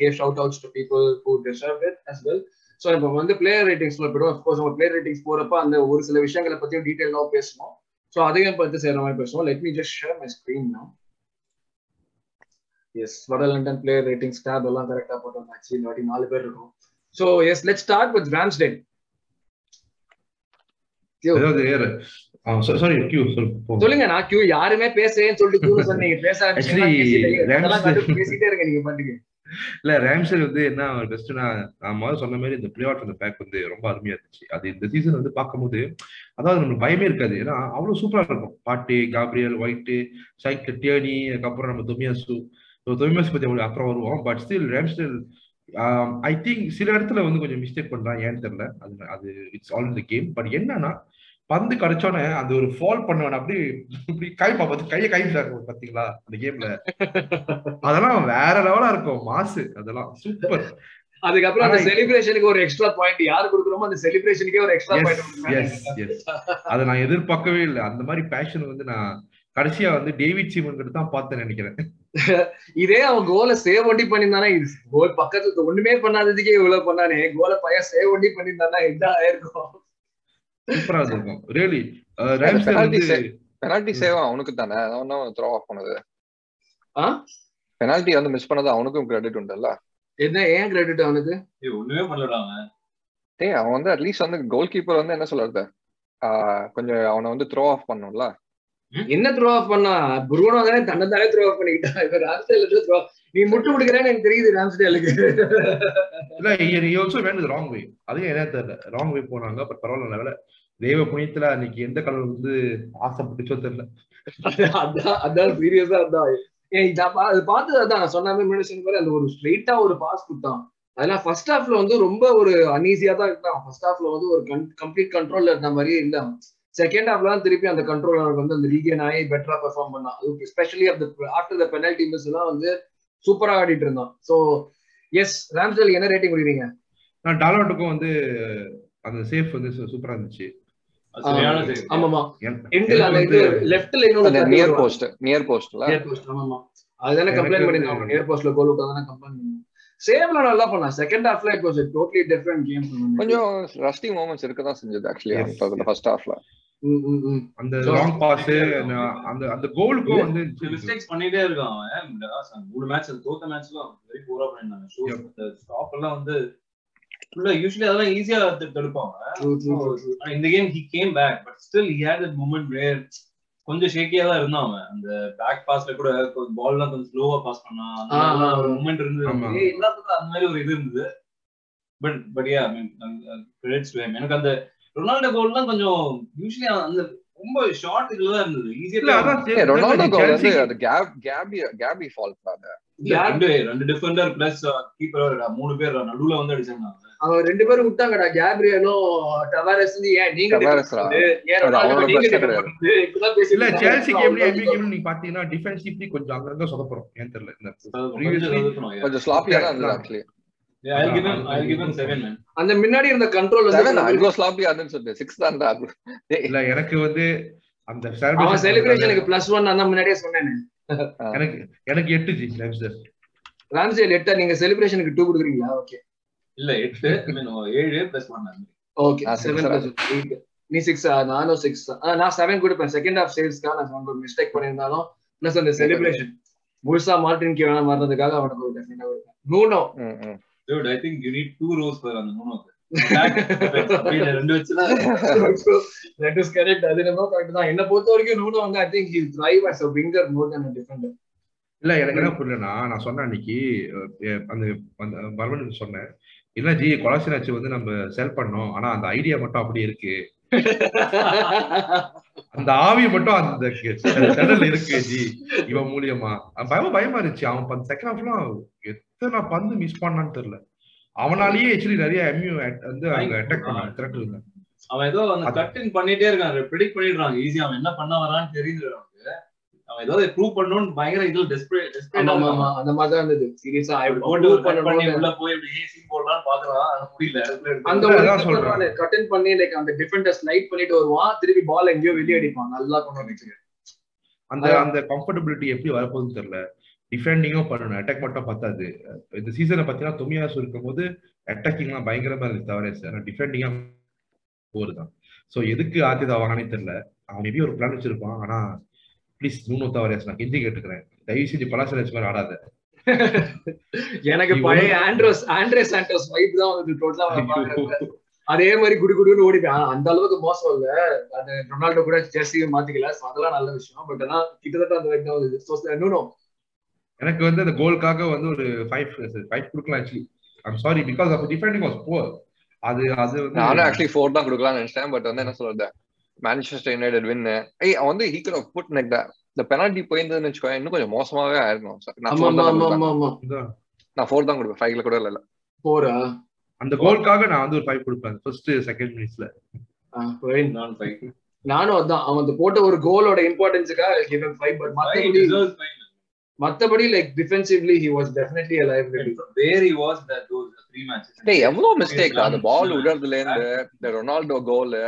gave shout outs to people who deserve it as well so இப்போ வந்து பிளேயர் ரேட்டிங்ஸ்ல போயிடும் அஃப்கோர்ஸ் நம்ம பிளேயர் ரேட்டிங்ஸ் போகிறப்ப அந்த ஒரு சில விஷயங்களை பற்றியும் டீட்டெயிலாக பேசணும் ஸோ அதையும் பத்தி செய்யற மாதிரி பேசுவோம். Let me just share my screen நான் எஸ் வட லண்டன் பிளேயர் ரேட்டிங்ஸ் டேப் எல்லாம் கரெக்டா போட்டோம் இந்த வாட்டி நாலு பேர் இருக்கும். So yes let start with Ramsdale சொல்லுங்க நான் கியூ யாருமே பேசுறேன்னு சொல்லிட்டு கியூ சொன்னீங்க பேச பேசிட்டே- இருங்க நீங்க பாட்டுக்கு. இல்ல ரேம்சல் வந்து என்ன பெஸ்ட்னா நான் முதல்ல சொன்ன மாதிரி இந்த பிளே ஆஃப் அந்த பேக் வந்து ரொம்ப அருமையா இருந்துச்சு. அது இந்த சீசன் வந்து பார்க்கும்போது அதாவது நம்மளுக்கு பயமே இருக்காது. ஏன்னா அவ்வளவு சூப்பரா இருக்கும். பாட்டு காப்ரியல் ஒயிட்டு சைக்கிள் டியர்னி அதுக்கப்புறம் நம்ம தொமியாசு தொமியாசு பத்தி அவ்வளவு அப்புறம் வருவோம். But still Ramsdale I think சில இடத்துல வந்து கொஞ்சம் மிஸ்டேக் பண்றான் ஏன்னு தெரியல. அது அது இட்ஸ் ஆல் இந்த கேம் பட் என்னன்னா பந்து கிடைச்சோன்னே அந்த ஒரு ஃபால் பண்ணுவான். அப்படி இப்படி கை பார்த்து கையை கை பாத்தீங்களா அந்த கேம்ல அதெல்லாம் வேற லெவலா இருக்கும். மாசு அதெல்லாம் சூப்பர் அதுக்கப்புறம் அந்த செலிப்ரேஷனுக்கு ஒரு எக்ஸ்ட்ரா பாயிண்ட் யார் கொடுக்குறோமோ அந்த செலிப்ரேஷனுக்கே ஒரு எக்ஸ்ட்ரா பாயிண்ட் அதை நான் எதிர்பார்க்கவே இல்லை. அந்த மாதிரி பேஷன் வந்து நான் கடைசியா வந்து டேவிட் சீமன் கிட்ட தான் பார்த்தேன் நினைக்கிறேன். இதே அவன் கோலை சேவ் ஒண்டி பண்ணியிருந்தானா? இது கோல் பக்கத்துல ஒண்ணுமே பண்ணாததுக்கே இவ்வளவு பண்ணானே. கோலை பையன் சேவ் ஒண்டி பண்ணியிருந்தானா என்ன ஆயிருக்கும்? சூப்பரா இருந்திருக்கும் ரியலி. பெனால்டி சேவ் அவனுக்கு தானே. அவனும் த்ரோ ஆஃப் பண்ணது? ஆ? பெனால்டி வந்து மிஸ் பண்ணது அவனுக்கும் கிரெடிட் உண்டுல்ல? என்ன ஏன் கிரெடிட் அவனுக்கு? ஒண்ணுமே பண்ணலடா அவன். டேய் அவன் வந்து அட்லீஸ்ட் வந்து கோல் கீப்பர் வந்து என்ன சொல்றது? ஆஹ் கொஞ்சம் அவனை வந்து த்ரோ ஆஃப் பண்ணும்ல? என்ன த்ரோ ஆஃப் பண்ணா? புருவனோ தானே தன்னை தானே த்ரோ ஆஃப் பண்ணிக்கிட்டான் இப்ப ராம்ஸ்டேல் நீ முட்டு கொடுக்குறேன்னு எனக்கு தெரியுது ராம்ஸ்டேலுக்கு இல்ல went the wrong way. அதையும் என்ன தெரியல. ராங் வே போனாங்க பட் பரவாயில்ல நல்ல தெய்வ புண்ணியத்துல அன்னைக்கு எந்த கடவுள் வந்து ஆசைப்பட்டுச்சோ தெரியல. அதான் அதான் சீரியஸா அதான் அது பார்த்தது அதான். நான் சொன்ன மாதிரி முன்னாடி சொன்ன மாதிரி அந்த ஒரு ஸ்ட்ரெயிட்டா ஒரு பாஸ் கொடுத்தான். அதெல்லாம் ஃபர்ஸ்ட் ஹாஃப்ல வந்து ரொம்ப ஒரு அன்ஈஸியா தான் இருந்தான். ஃபர்ஸ்ட் ஹாஃப்ல வந்து ஒரு கம்ப்ளீட் கண்ட்ரோல்ல இருந்த மாதிரியே இல்ல. செகண்ட் ஹாஃப்ல தான் திருப்பி அந்த கண்ட்ரோல் வந்து அந்த ரீகன் ஆகி பெட்டரா பெர்ஃபார்ம் பண்ணான். அது எஸ்பெஷலி அந்த ஆஃப்டர் த பெனல்டி மிஸ் எல்லாம் வந்து சூப்பரா ஆடிட்டு இருந்தான். ஸோ எஸ் ராம்ஸ்டேல் என்ன ரேட்டிங் கொடுக்குறீங்க? நான் டாலாட்டுக்கும் வந்து அந்த சேஃப் வந்து சூப்பரா இருந்துச்சு. ஆமாமா எண்டில் அந்த இது லெஃப்ட்ல இன்னொரு நியர். போஸ்ட் நியர் போஸ்ட்ல நியர் போஸ்ட் ஆமாமா அதுதானே எனக்கு கம்ப்ளைண்ட் பண்ணிருந்தாங்க நியர் போஸ்ட்ல கோல் விட்டா தானே கம்ப்ளைண்ட் பண்ணாங்க. சேவ்ல நல்லா பண்ணா செகண்ட் ஹாஃப்ல it was totally different game கொஞ்சம் ரஸ்டி மூமெண்ட்ஸ் இருக்க தான் செஞ்சது ஆக்சுவலி ஃபர்ஸ்ட் ஹாஃப்ல அந்த லாங் பாஸ் அந்த அந்த கோலுக்கும் வந்து மிஸ்டேக்ஸ் பண்ணிட்டே இருக்கான் அவன். மூணு மேட்ச் தோத்த மேட்ச்ல வெரி பூரா பண்ணிருந்தாங்க ஷோ ஸ்டாப் எல்லாம் வந்து ஃபுல்லா யூஸ்வலி அதெல்லாம் ஈஸியா தடுப்பாங்க ஆனா இந்த game he came back but still he had that moment where கொஞ்சம் ஷேக்கியா தான் இருந்தான் அவன். அந்த பேக் பாஸ்ல கூட பால் எல்லாம் கொஞ்சம் ஸ்லோவா பாஸ் பண்ணான். அந்த. ஒரு மூமெண்ட் இருந்தது. எல்லாத்துக்கும் அந்த மாதிரி ஒரு இது இருந்தது. பட் பட் யா கிரெடிட்ஸ் எனக்கு அந்த ரொனால்டோ கோல்லாம் கொஞ்சம் யூஸ்வலி அந்த ரொம்ப ஷார்ட் இதுல தான் இருந்தது. இல்ல ஈஸியா அதான் ரொனால்டோ கோல் வந்து அது கேப் கேபி கேபி ஃபால்ட் அது. இல்ல, ரெண்டு ரெண்டு டிஃபெண்டர் பிளஸ் கீப்பர் மூணு பேர் நடுவுல வந்து அடிச்சாங்க அவன் ரெண்டு பேரும் விட்டாங்கடா. கேப்ரியலும் டவாரஸ் ஏன் நீங்க இல்ல இருக்காங்க. சேல்சி கேம்ல அவ்வளவுதான் எம்பி கேம்ல நீங்க பாத்தீங்கன்னா டிஃபென்சிவ்லி கொஞ்சம் அங்கங்க சொதப்புறோம். ஏன் தெரியல கொஞ்சம் ஸ்லாப்பியா தான் இருந்தது ஆக்சுவலி அந்த முன்னாடி இருந்த கண்ட்ரோல் வந்து சிக்ஸ் தான்டா இல்ல எனக்கு வந்து அந்த செலிப்ரேஷனுக்கு பிளஸ் ஒன் அந்த முன்னாடியே சொன்னேன். எனக்கு எனக்கு எட்டு ஜி ராம்சேல் எட்டா? நீங்க செலிப்ரேஷனுக்கு டூ கொடுக்குறீங்களா? ஓகே இல்ல எட்டு ஏழு பிளஸ் ஓகே நான் six செவன் தான். பிளஸ் எயிட் நீ சிக்ஸ் நானும் சிக்ஸ் நான் செவன் கொடுப்பேன். செகண்ட் ஹாஃப் சேல்ஸ்க்காக நான் செவன் மிஸ்டேக் பண்ணியிருந்தாலும் பிளஸ் அந்த செலிப்ரேஷன் முழுசா மார்டின் கீழே வர்றதுக்காக அவனுக்கு ஒரு கொடுப்பேன். Nuno dude i think you need two rows for அந்த மூணு ரெண்டு வச்சுதான் தட் இஸ் கரெக்ட் அது நம்ம கரெக்ட் தான் என்ன பொறுத்த வரைக்கும் நூனோ வந்து I think he thrive as a winger more than a defender. இல்ல எனக்கு என்ன புரியலன்னா நான் சொன்னேன் அன்னைக்கு அந்த மர்மனுக்கு சொன்னேன். இல்ல ஜி கொலாசினாச்சு வந்து நம்ம செல் பண்ணோம். ஆனா அந்த ஐடியா மட்டும் அப்படியே இருக்கு. அந்த ஆவி மட்டும் அந்த இருக்கு ஜி. இவன் மூலியமா. பயமா பயமா இருந்துச்சு. அவன் செகண்ட் ஹாஃப்லாம் எத்தனை பந்து மிஸ் பண்ணான்னு தெரியல. அவனாலேயே ஆக்சுவலி நிறைய எம்யூ வந்து அங்க அட்டாக் பண்ணாங்க திரட்டு இருந்தாங்க. அவன் ஏதோ அந்த கட்டிங் பண்ணிட்டே இருக்கான் ப்ரிடிக்ட் பண்ணிடுறாங்க. ஈஸியா அவன் என்ன பண்ண வரான்னு தெரியுது அவனுக்கு அவன் ஏதோ ப்ரூவ் பண்ணணும்னு பயங்கர இதுல டெஸ்பரேட் அந்த மாதிரி தான் இருந்தது. சீரியஸா போட்டு cut பண்ணி உள்ள போய் இப்படி ஏசி போடலாம்னு பாக்குறான் அது முடியல. அந்த ஒரு. கட்டன் பண்ணி லைக் அந்த டிஃபெண்டர் ஸ்லைட் பண்ணிட்டு வருவான். திருப்பி பால் எங்கேயோ வெளியே அடிப்பான். நல்லா கொண்டு வந்து அந்த அந்த கம்ஃபர்டபிலிட்டி எப்படி வரப்போகுதுன்னு தெரியல. டிஃபெண்டிங்கும் பண்ணணும். அட்டாக் மட்டும் பத்தாது. இந்த சீசனை பார்த்தீங்கன்னா தொமியாசு இருக்கும்போது அட்டாக்கிங்லாம் பயங்கரமா இருந்துச்சு தவிர சார் டிஃபெண்டிங்கா போர் தான் ஸோ எதுக்கு ஆத்திதா வாங்கினே தெரியல. அவன் மேபி ஒரு பிளான் வச்சிருப்பான். ஆனா ப்ளீஸ் நூனோ தவறேஸ் நான் கெஞ்சி கேட்டுக்கிறேன். தயவு செஞ்சு வச்சு மாதிரி ஆடாத. எனக்கு பழைய ஆண்ட்ரோஸ் ஆண்ட்ரே சாண்டோஸ் வைப் தான் வந்து டோட்டலா அதே மாதிரி குடு குடுன்னு ஓடிப்பேன். அந்த அளவுக்கு மோசம் இல்ல. அது ரொனால்டோ கூட ஜெர்சியும் மாத்திக்கல. அதெல்லாம் நல்ல விஷயம். பட் ஆனா கிட்டத்தட்ட அந்த வைப் தான் So, நூனோ எனக்கு வந்து அந்த கோலுக்காக வந்து ஒரு ஃபைவ் ஃபைவ் கொடுக்கலாம் actually I'm sorry because of defending was poor அது அது வந்து நானும் ஆக்சுவலி ஃபோர் தான் கொடுக்கலாம்னு நினைச்சேன் பட் வந்து என்ன சொல்றது? மான்செஸ்டர் யுனைடெட் வின் ஏய் அவன் வந்து ஹீ குட் புட் லைக் இந்த பெனால்டி போயிருந்ததுன்னு வச்சுக்கோ இன்னும் கொஞ்சம் மோசமாவே ஆயிருக்கும். நான் தான் இதுதான். நான் ஃபோர் தான் கொடுப்பேன். ஃபைவ்ல கூட இல்ல போரா அந்த கோலுக்காக நான் வந்து ஒரு ஃபைவ் கொடுப்பேன் ஃபர்ஸ்ட் செகண்ட் மினிட்ஸ்ல நான் ஃபைவ் நானும் அதான் அவன் அந்த போட்ட ஒரு கோலோட இம்பார்ட்டன்ஸுக்காக ஃபைவ் பட் மத்தபடி மத்தபடி like defensively he was definitely a liability where he was that those three matches டேய் எவ்வளவு மிஸ்டேக் அந்த பால் விடுறதுல இருந்து இந்த ரொனால்டோ கோல்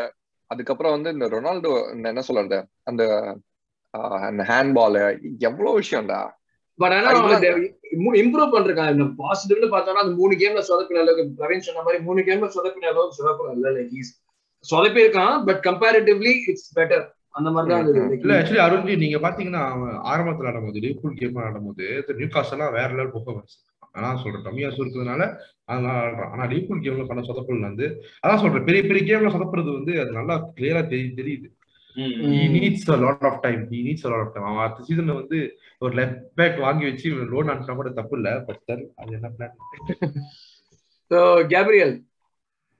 அதுக்கப்புறம் வந்து இந்த ரொனால்டோ இந்த என்ன சொல்றது அந்த ஆஹ், அந்த ஹேண்ட் பால் எவ்வளவு விஷயம்டா? பட் ஆனா. இம்ப்ரூவ் பண்றாங்க இந்த பாசிட்டிவ்னு பார்த்தோம்னா அந்த மூணு கேம்ல சொதப்பின அளவுக்கு பிரவீன் சொன்ன மாதிரி மூணு கேம்ல சொதப்பின அளவுக்கு சொதப்பல இல்ல லைக் ஹீஸ் சொதப்பி இருக்கான் பட் கம்பேரிட்டிவ்லி இட்ஸ் பெட்டர் அந்த மாதிரி தான் இல்ல ஆக்சுவலி அருண்ஜி நீங்க பாத்தீங்கன்னா ஆரம்பத்துல ஆடும்போது லிவர்பூல் கேம் ஆடும்போது நியூ காஸ்ட் எல்லாம் வேற லெவல் பெர்ஃபார்மன்ஸ் நான் சொல்றேன். டமியாசு இருக்கிறதுனால அதனால ஆடுறான். ஆனா லிவர்பூல் கேம்ல பண்ண சொதப்பல் வந்து அதான் சொல்றேன். பெரிய பெரிய கேம்ல சொதப்புறது வந்து அது நல்லா கிளியரா தெரியுது. தெரியுது he needs a lot of time. He needs a lot of time. அவன் அடுத்த சீசன்ல வந்து ஒரு லெஃப்ட் பேக் வாங்கி வச்சு லோன் அனுப்பினா கூட தப்பு இல்ல பட் அது என்ன பிளான் ஸோ கேப்ரியல்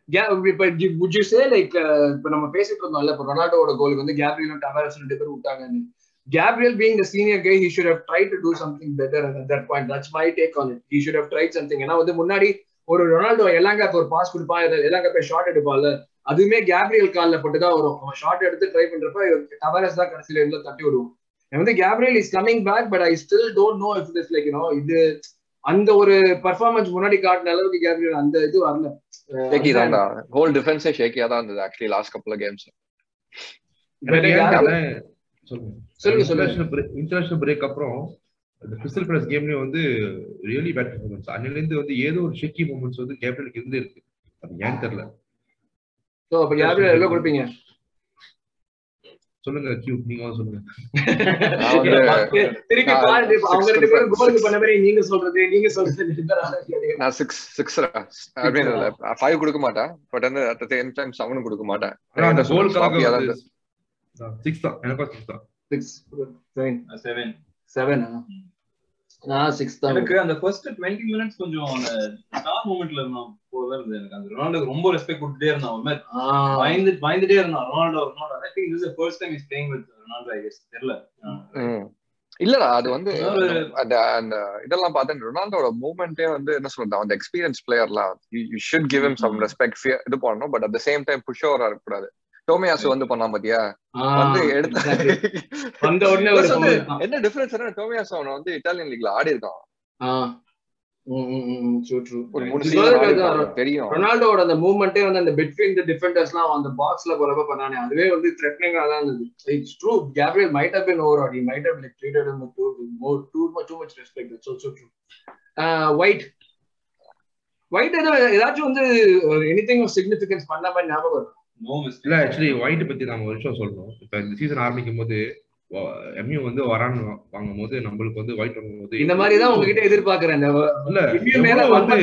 இப்ப would you லைக் uh, இப்ப நம்ம பேசிட்டு இருந்தோம்ல இப்ப ரொனால்டோட கோலுக்கு வந்து கேப்ரியல் டவாரஸ் ரெண்டு பேரும் விட்டாங்கன்னு. Gabriel being the senior guy he should have try to do something better at that point that's my take on it he should have try something ஏன்னா வந்து முன்னாடி ஒரு ரொனால்டோ எல்லாங்க ஒரு பாஸ் கொடுப்பான் எல்லாங்க போய் ஷார்ட் எடுப்பான்ல. அதுவுமே கேப்ரியல் கால்ல போட்டு தான் வரும். அவன் ஷார்ட் எடுத்து ட்ரை பண்றப்ப டவாரஸ் தான் கடைசியில இருந்து தட்டி விடுவோம் வந்து Gabriel is coming back but I still don't know if this like you know இது அந்த ஒரு பர்ஃபார்மன்ஸ் முன்னாடி காட்டின அளவுக்கு கேப்ரியல் அந்த இது வரல. ஷேக்கி தான்டா. ஹோல் டிஃபென்ஸே ஷேக்கியா தான் இருந்தது ஆக்சுவலி லாஸ்ட் கப்பல் கேம்ஸ் ஏன் சொல்லுங்க. சொல்லுங்க இன்டர்நேஷனல் பிரேக் இன்டர்நேஷனல் பிரேக் அப்புறம் இந்த கிறிஸ்டல் பிளஸ் கேம்லயும் வந்து ரியலி பேட் பர்ஃபார்மன்ஸ் அன்னிலிருந்து வந்து ஏதோ ஒரு ஷெக்கி மூமெண்ட்ஸ் வந்து கேப்ரியலுக்கு இருந்து இருக்கு அது ஏன்னு தெரியல. ஸோ அப்ப கேப்ரியல் எவ்வளவு கொடுப்பீங்க? சொல்லுங்க கியூ நீங்க வந்து சொல்லுங்க திருப்பி அவங்க ரெண்டு பேரும். கோலுக்கு பண்ண மாதிரி நீங்க சொல்றது நீங்க சொல்றது. நான் சிக்ஸ் சிக்ஸ் அப்படின்னு இல்ல ஃபைவ் கொடுக்க மாட்டேன் பட் வந்து அட் சேம் டைம் செவனும் கொடுக்க மாட்டேன் அந்த கோல்காக. சிக்ஸ் தான் எனக்கும் சிக்ஸ் தான் seven. செவன் ஆ? நான் தான். எனக்கு அந்த ஃபர்ஸ்ட் டுவெண்ட்டி மினிட்ஸ் கொஞ்சம் ஸ்டார் மூமெண்ட்ல இருந்தான் போலதான் இருந்தது. எனக்கு அந்த ரொனால்டோக்கு ரொம்ப ரெஸ்பெக்ட் கொடுத்துட்டே இருந்தான் ஒரு மாதிரி. பயந்து பயந்துட்டே இருந்தான். Ronaldo Ronaldo. I think this first time is playing with Ronaldo I guess தெரியல. இல்லடா அது வந்து அந்த அந்த இதெல்லாம் பார்த்தேன். ரொனால்டோட மூவ்மெண்ட்டே வந்து என்ன சொல்றது அந்த experience பிளேயர்லாம் you should give him some respect இது பண்ணணும். But at the same time push ஓவரா இருக்கக்கூடாது. டோமியாசு வந்து பண்ணா பாத்தியா? வந்து எடுத்து உடனே. என்ன டிஃபரன்ஸ் டோமியாசு அவன வந்து இட்டாலியன் லீக்ல ஆடி இருக்கான். தெரியும். ரொனால்டோட அந்த மூவ்மெண்ட்டே வந்து அந்த பிட்வீன் த டிஃபெண்டர்ஸ்லாம் அந்த பாக்ஸ்ல போறப்ப பண்ணானே. அதுவே வந்து த்ரெட்னிங்கா தான் இருந்தது. It's true Gabriel might have been over he might have like treated him too more too much too much respect that's also true white white ஏதோ ஏதாச்சும் வந்து எனிதிங் ஆஃப் சிக்னிஃபிகன்ஸ் பண்ண மாதிரி ஞாபகம் வரும் இல்ல ஆக்சுவலி ஒயிட் பத்தி நாம ஒரு விஷயம் சொல்லணும் இப்ப இந்த சீசன் ஆரம்பிக்கும் போது எம்யூ வந்து வரான்னு வாங்கும் போது நம்மளுக்கு வந்து ஒயிட் வாங்கும் போது இந்த மாதிரி தான் உங்ககிட்ட எதிர்பார்க்கறேன். இல்ல மேல வந்து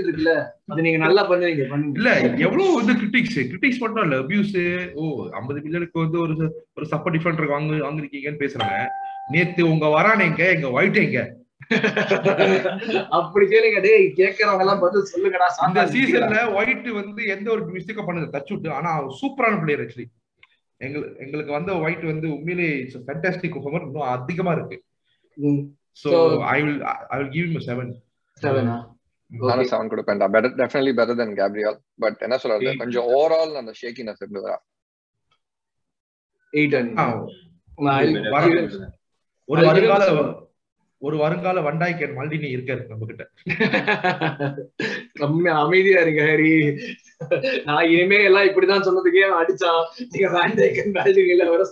இருக்குல்ல அது நீங்க நல்லா பண்ணுவீங்க இல்ல எவ்வளவு வந்து கிரிட்டிக்ஸ் கிரிட்டிக்ஸ் மட்டும் இல்ல அபியூஸ் ஓ ஐம்பது மில்லியனுக்கு வந்து ஒரு ஒரு சப்ப டிஃபெண்டர் வாங்க வாங்கிருக்கீங்கன்னு பேசுறாங்க. நேத்து உங்க வரான் எங்க எங்க ஒயிட் எங்க? அப்படி கேளுங்க டேய் கேக்குறவங்க எல்லாம் பதில் சொல்லுங்கடா இந்த சாந்தா சீசன்ல ஒயிட் வந்து எந்த ஒரு மிஸ்டேக்க பண்ணது டச் விட்டு ஆனா அவர் சூப்பரான பிளேயர் ஆக்சுவலி எங்களுக்கு எங்களுக்கு வந்த ஒயிட் வந்து உண்மையிலே ஃபேண்டாஸ்டிக் பெர்ஃபார்மர் இன்னும் அதிகமா இருக்கு. So So- I will I will give him seven செவனா நானும் seven கொடுப்பேன்டா better definitely better then Gabriel but என்ன சொல்றது. கொஞ்சம் ஓவரால் அந்த ஷேக்கினஸ் இருந்ததா எயிட் ஒரு வருங்கால ஒரு வருங்கால வண்டாய்க்கன் மல்டினி இருக்காரு நம்ம கிட்ட கம்மி அமைதியா இருங்க ஹரி. நான் இனிமே எல்லாம் இப்படிதான் சொன்னதுக்கே அடிச்சான். நீங்க வேண்டாய்க்கன் வேல்யூல வர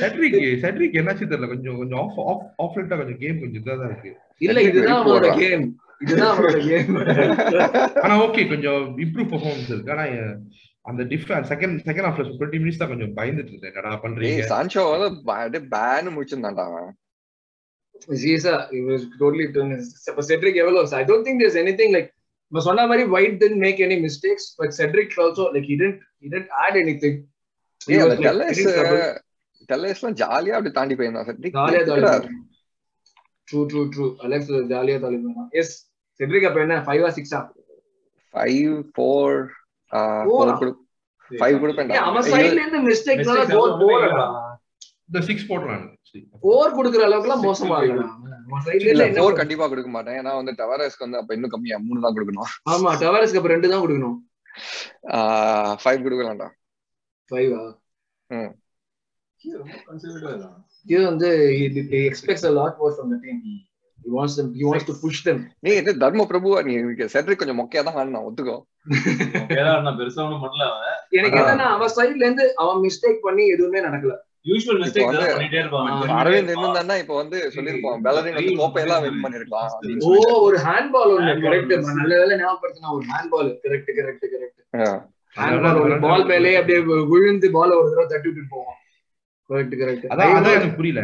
செட்ரிக் செட்ரிக் என்னாச்சு தெரியல? கொஞ்சம் கொஞ்சம் ஆஃப் ஆஃப் ஆஃப் கொஞ்சம் கேம் கொஞ்சம் இதா தான் இருக்கு. இல்ல இதுதான் அவனோட கேம் இதுதான் அவனோட கேம் ஆனா ஓகே கொஞ்சம் இம்ப்ரூவ் பெர்ஃபார்மன்ஸ் இருக்கு. ஆனா அந்த டிஃபரன் செகண்ட் செகண்ட் ஹாஃப்ல டுவெண்ட்டி மினிட்ஸ் தான் கொஞ்சம் பயந்துட்டு இருந்தேன். என்னடா பண்றீங்க? அப்படியே பேன் முடிச்சிருந்தான்டா அவன். சீசா it was totally இப்ப செட்ரிக் எவ்வளவு I don't think there's anything like இப்ப சொன்ன மாதிரி white didn't make any mistakes but cedric also like he didn't he didn't add anything. He ஏய் was, அந்த like, டெல்லஸ் getting trouble. டெல்லஸ்லாம் ஜாலியா அப்படி தாண்டி போயிருந்தான். சரி ஜாலியா தாலி ட்ரூ ட்ரூ ட்ரூ அலெக்ஸ் ஜாலியா தாலி எஸ் செட்ரிக் அப்ப என்ன? ஃபைவா சிக்ஸா ஃபைவ் ஃபோர் ஃபோர் ஃபைவ் கொடுப்பேன்டா. அவன் சைடுல இருந்து மிஸ்டேக் தான் Mistakes கோல் எல்லாம் போறடா இந்த சிக்ஸ் போடுறாங்க ஃபோர் குடுக்குற அளவுக்கு. எல்லாம் மோசமா என்ன ஃபோர் கண்டிப்பா கொடுக்க மாட்டேன். ஏன்னா வந்து டவரஸ்க்கு வந்து அப்ப இன்னும் கம்மியா மூணு தான் கொடுக்கணும். ஆமா டவரஸ்க்கு அப்ப ரெண்டு தான் கொடுக்கணும். ஃபைவ் கொடுக்கலாம்டா. ஃபைவா ம். இது வந்து he expects a lot more from the team. He wants them he wants to push them. நீ இது தர்ம பிரபுவா நீ கொஞ்சம் மொக்கையா தான் ஆடினா ஒத்துக்கோ. பெருசா ஒண்ணும் பண்ணல எனக்கு. என்னன்னா அவன் சைடுல இருந்து அவன் மிஸ்டேக் பண்ணி எதுவுமே நடக்கல. யூஷுவல் மிஸ்டேக் தான் பண்ணிட்டே இருப்பான். ஆ, அரவிந்த் இருந்தா இப்ப வந்து சொல்லிருப்போம் பெலரின் வந்து கோப்பையெல்லாம் வின் பண்ணிருக்கலாம் ஓ சொல்லிட்டு. ஒரு ஹேண்ட் பால் Handball. கரெக்ட். நல்ல வேலை ஞாபகப்படுத்தினா ஒரு hand ball correct correct correct. Hand ball ஒரு பால் மேலே அப்படியே விழுந்து பால் ஒரு தடவை தட்டி விட்டு போவோம் கரெக்ட் கரெக்ட் அதான் அதான் எனக்கு புரியல.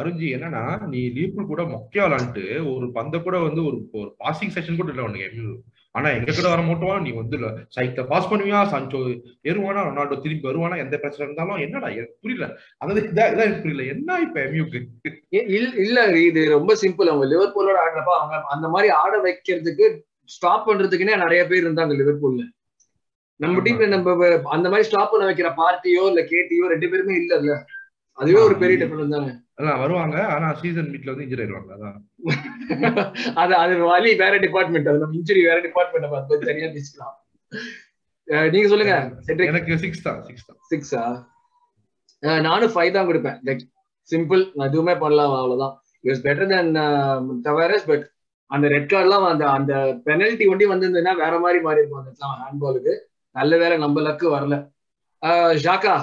அருஞ்சி என்னன்னா நீ லீவ்பூல் கூட மொக்கையா விளாண்டுட்டு ஒரு பந்த கூட வந்து ஒரு பாசிங் செஷன் கூட இல்ல உனக்கு ஆனா எங்க கூட வர மாட்டோம். நீ வந்து சைத்த பாஸ் பண்ணுவியா? சான்சோ ஏறுவானா? ரொனால்டோ திரும்பி வருவானா? எந்த பிரச்சனை இருந்தாலும் என்னடா புரியல. அதாவது இதான் எனக்கு புரியல. என்ன இப்ப எம்யூக்கு இல்ல இது ரொம்ப சிம்பிள் அவங்க லிவர்பூலோட ஆடுறப்ப அவங்க அந்த மாதிரி ஆட வைக்கிறதுக்கு ஸ்டாப் பண்றதுக்குன்னே நிறைய பேர் இருந்தாங்க லிவர்பூல்ல நம்ம. டீம்ல நம்ம அந்த மாதிரி ஸ்டாப் பண்ண வைக்கிற பார்ட்டியோ இல்ல கேட்டியோ ரெண்டு பேருமே இல்ல இல்ல. அதுவே ஒரு பெரிய டிஃபரன்ஸ் தானே. அதான் வருவாங்க. ஆனா சீசன் மீட்ல வந்து இன்ஜரி ஆயிடுவாங்க. அதான். அது அது வழி வேற டிபார்ட்மெண்ட் அது நம்ம இன்ஜுரி வேற டிபார்ட்மெண்ட் நம்ம அது தனியா பேசிக்கலாம். நீங்க சொல்லுங்க. எனக்கு சிக்ஸ் தான் சிக்ஸ் தான். சிக்ஸா நானும் ஃபைவ் தான் கொடுப்பேன். லைக் சிம்பிள் நான் எதுவுமே பண்ணலாம் அவ்வளவுதான். Is better then Tavares but அந்த ரெட் கார்ட்லாம் அந்த அந்த பெனல்டி ஒண்டி வந்திருந்ததுன்னா வேற மாதிரி மாறி இருக்கும் அந்த ஹேண்ட்பாலுக்கு நல்ல வேலை நம்ம லக்கு வரல. ஷாக்கா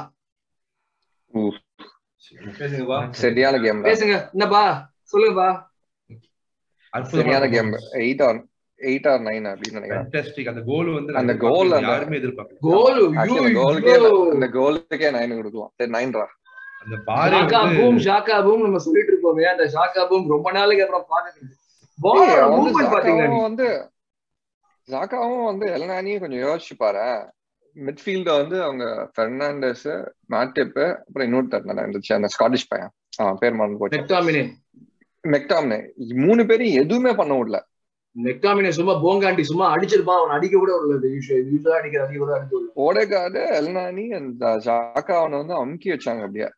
பேசுங்கப்பா சரியான கேம் பேசுங்க என்னப்பா சொல்லுங்கப்பா சரியான game eight or eight or nine அப்படின்னு நினைக்கிறேன். அந்த கோல் வந்து அந்த அந்த- யாருமே எதிர்பார்க்கல. கோல் கோலுக்கே அந்த கோலுக்கே நைன் கொடுக்கலாம். சரி நைன்ரா அந்த பாரு பூம் ஷாக்கா பூம் நம்ம சொல்லிட்டு இருக்கோமே அந்த ஷாக்கா பூம் ரொம்ப நாளைக்கு அப்புறம் பாக்குறது பால் மூவ்மெண்ட் பாத்தீங்களா வந்து ஜாக்காவும் வந்து எல்னானியும் கொஞ்சம் யோசிச்சு பாரு மிட்ஃபீல்ட வந்து அவங்க பெர்னாண்டஸ் மேட்டிப் அப்புறம் இன்னொருத்தர் இருந்துச்சு அந்த ஸ்காட்டிஷ் பையன். அவன் பேர் மறந்து போச்சு. மெக்டாம்னே மூணு பேரும் எதுவுமே பண்ண விடல. நெக்டாமினே சும்மா போங்காண்டி சும்மா அடிச்சிருப்பான் அவன் அடிக்க கூட உள்ளது யூஸ்வலா அடிக்கிற அடிக்க கூட அடிக்க உள்ள ஓடேகார்டு எல்னானி அந்த ஜாக்கா அவனை வந்து அமுக்கி வச்சாங்க அப்படியே.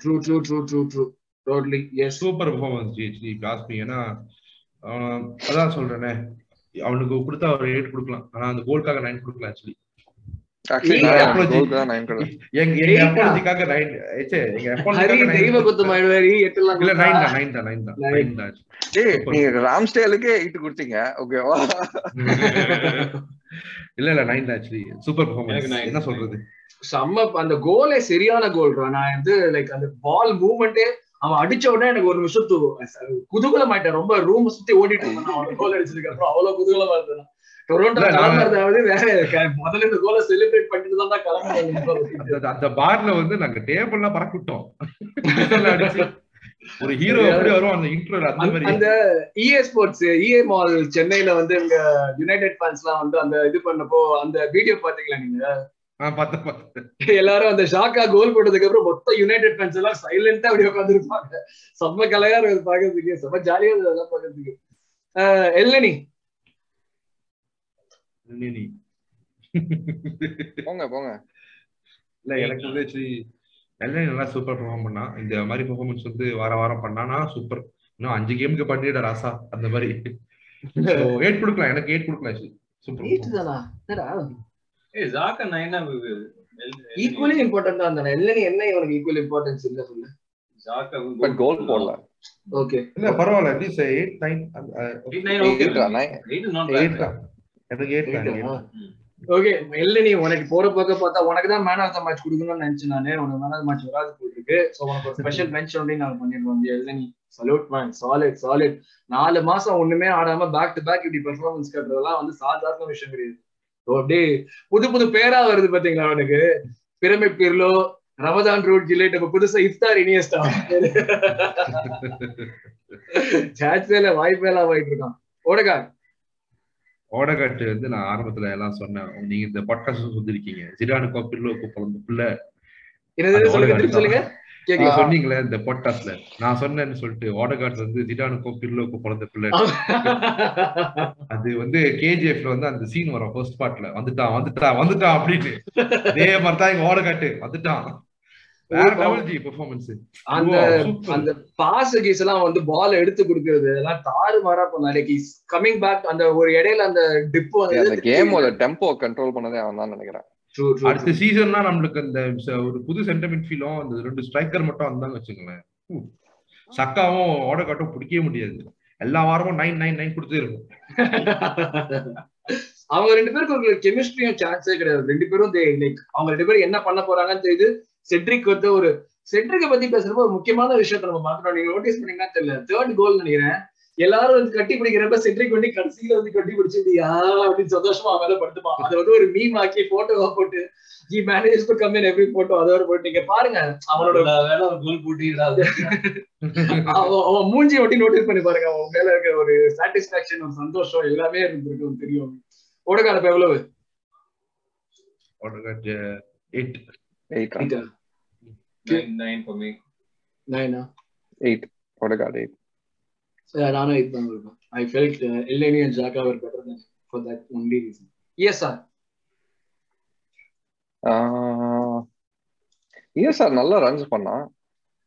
True true true true true totally yes super performance ஜிஹெச்டி காஸ்மி ஏன்னா அதான் சொல்றேனே அவனுக்கு கொடுத்தா ஒரு எயிட் கொடுக்கலாம். ஆனா அந்த கோல்காக நைன் கொடுக்கலாம் ஆக்சுவலி ராம்ஸ்டேலுக்கே எயிட் கொடுத்தீங்க. ஓகேவா இல்ல இல்ல நைன் தான் ஆக்சுவலி சூப்பர் பெர்ஃபார்மன்ஸ் nine. என்ன சொல்றது? செம்ம அந்த கோலே சரியான கோல் நான் வந்து லைக் அந்த பால் மூவ்மெண்டே அவன் அடிச்ச உடனே எனக்கு ஒரு நிமிஷம் குதூகலம் ஆயிட்டேன் ரொம்ப ரூம் சுத்தி ஓடிட்டு இருந்தேன். அவன் கோல் அடிச்சதுக்கு அப்புறம் அவ்வளவு குதூகலமா இருந்தேன். அந்த பார்ல வந்து நாங்க டேபிள்லாம் பறக்க விட்டோம் அடிச்சு. ஒரு ஹீரோ எப்படி வரும் அந்த இன்ட்ரோ அந்த மாதிரி. அந்த இஏ ஸ்போர்ட்ஸ் இஏ மால் சென்னையில வந்து இங்க யுனைடெட் ஃபேன்ஸ்லாம் வந்து அந்த இது பண்ணப்போ அந்த வீடியோ பாத்தீங்களா நீங்க? எல்லாரும் அந்த ஷாக்கா கோல் போட்டதுக்கு அப்புறம் மொத்த யுனைடெட் ஃபேன்ஸ் எல்லாம் சைலண்டா அப்படி உட்காந்துருப்பாங்க செம்ம கலையா இருக்கு பாக்குறதுக்கு செம்ம ஜாலியா அதெல்லாம் பாக்குறதுக்கு எல்லனி நீ போங்க போங்க. இல்ல எனக்கு வந்து எல்லாம் நல்லா சூப்பர் பெர்ஃபார்ம் பண்ணா இந்த மாதிரி பெர்ஃபார்மன்ஸ் வந்து வார வாரம் பண்ணானா சூப்பர் இன்னும் அஞ்சு கேமுக்கு பண்ணிட ராசா அந்த மாதிரி. எயிட் கொடுக்கலாம் எனக்கு எயிட் கொடுக்கலாம் ஆக்சுவலி எயிட் சூப்பர் தானா? ஏய் ஜாக்கா நைனா ஈக்குவலி இம்பார்ட்டன்ட் தான் எல்லனி என்ன இவனுக்கு ஈக்குவல் இம்பார்ட்டன்ஸ் இல்ல சொல்லு. ஜாக்கா பட் கோல் போடல. ஓகே இல்ல பரவாயில்ல at least eight nine eight nine okay eight not eight okay எல்லனி உனக்கு போற பக்கம் பார்த்தா உனக்கு தான் மேன் ஆஃப் த மேட்ச் கொடுக்கணும்னு நினைச்சேன் நானே. உனக்கு மேன் ஆஃப் த மேட்ச் வராது போயிருக்கு சோ உனக்கு ஒரு ஸ்பெஷல் பெஞ்ச் ஒன்றையும் நாங்க பண்ணிடுவோம் இந்த Elneny salute man solid solid நாலு மாசம் ஒண்ணுமே ஆடாம பேக் டு பேக் இப்படி பெர்ஃபார்மன்ஸ் கட்டுறதெல்லாம் வந்து சாதாரண விஷயம் கிடையாது. So, அப்படியே புது புது பேரா வருது பாத்தீங்களா அவனுக்கு பிரமிட் பிர்லோ ரமதான் ரூட் ஜிலேட் இப்ப புதுசா இஃப்தார் இனியஸ்டா சாட்ஸேல வாய்ப்பேலாம் போயிட்டு இருக்கான். ஓடகா ஓடகாட்டு வந்து நான் ஆரம்பத்துல எல்லாம் சொன்னேன். நீங்க இந்த பாட்காஸ்ட் சொல்லிருக்கீங்க. ஜிடானுக்கோ பில்லோக்கோ பிறந்த பிள்ளை சொன்னீங்களே இந்த பாட்காஸ்ட்ல நான் சொன்னேன்னு சொல்லிட்டு ஓடகாட் வந்து ஜிடானுக்கோ பில்லோக்கோ பிறந்த பிள்ளை. அது வந்து கேஜிஎஃப்ல வந்து அந்த சீன் வரும். ஃபர்ஸ்ட் பார்ட்ல வந்துட்டான் வந்துட்டான் வந்துட்டான் அப்படின்னு. அதே மாதிரி தான் இங்க ஓடகாட்டு வந்துட்டான். அந்த அந்த பாஸ் கீஸ் எல்லாம் வந்து பால் எடுத்து கொடுக்கறது எல்லாம் தாறு மாறா பண்ணாரு கமிங் பேக் அந்த ஒரு இடையில அந்த டிப் அந்த கேமோட டெம்போ கண்ட்ரோல் பண்ணதே அவன் தான் நினைக்கிறேன். அடுத்த சீசன்னா நம்மளுக்கு அந்த ஒரு புது சென்டமெண்ட் ஃபீலும் அந்த ரெண்டு ஸ்ட்ரைக்கர் மட்டும் வந்தாங்க வச்சுங்களேன் ஊ. சக்காவும் ஓடகாட்டும் பிடிக்கவே முடியாது. எல்லா வாரமும் நைன் நைன் நைன் கொடுத்தே இருக்கும். அவங்க ரெண்டு பேருக்கு ஒரு கெமிஸ்ட்ரியும் சான்ஸே கிடையாது. ரெண்டு பேரும் லைக் அவங்க ரெண்டு பேரும் என்ன பண்ண போறாங்கன்னு தெரியுது. செட்ரிக் வந்து ஒரு செட்ரிக்கை பத்தி பேசுறப்ப ஒரு முக்கியமான விஷயத்த நம்ம மாத்தணும் நீங்க நோட்டீஸ் பண்ணீங்கன்னா தெரியல. தேர்ட் கோல் நினைக்கிறேன். எல்லாரும் வந்து கட்டி பிடிக்கிறப்ப செட்ரிக் வந்து கடைசியில வந்து கட்டி பிடிச்சிட்டு யா அப்படின்னு சந்தோஷமா அவன் மேல படுத்துப்பான் அதை வந்து ஒரு மீம் ஆக்கி போட்டோவா போட்டு G managers to come in every photo அதோட போட்டு நீங்க பாருங்க அவனோட வேலை ஒரு கோல் போட்டிடா. அவன் அவன் மூஞ்சி ஒட்டி நோட்டீஸ் பண்ணி பாருங்க. அவன் மேல இருக்க ஒரு சாட்டிஸ்பாக்சன் ஒரு சந்தோஷம் எல்லாமே இருந்திருக்கு தெரியும். ஓடக்கால மீ நைனா எயிட் ஓடகாட் எயிட் நானும் இதுதான் இருப்பேன் I felt Elneny and Xhaka were better then for that only reason yes sir sir நல்லா ரன்ஸ் பண்ணான்.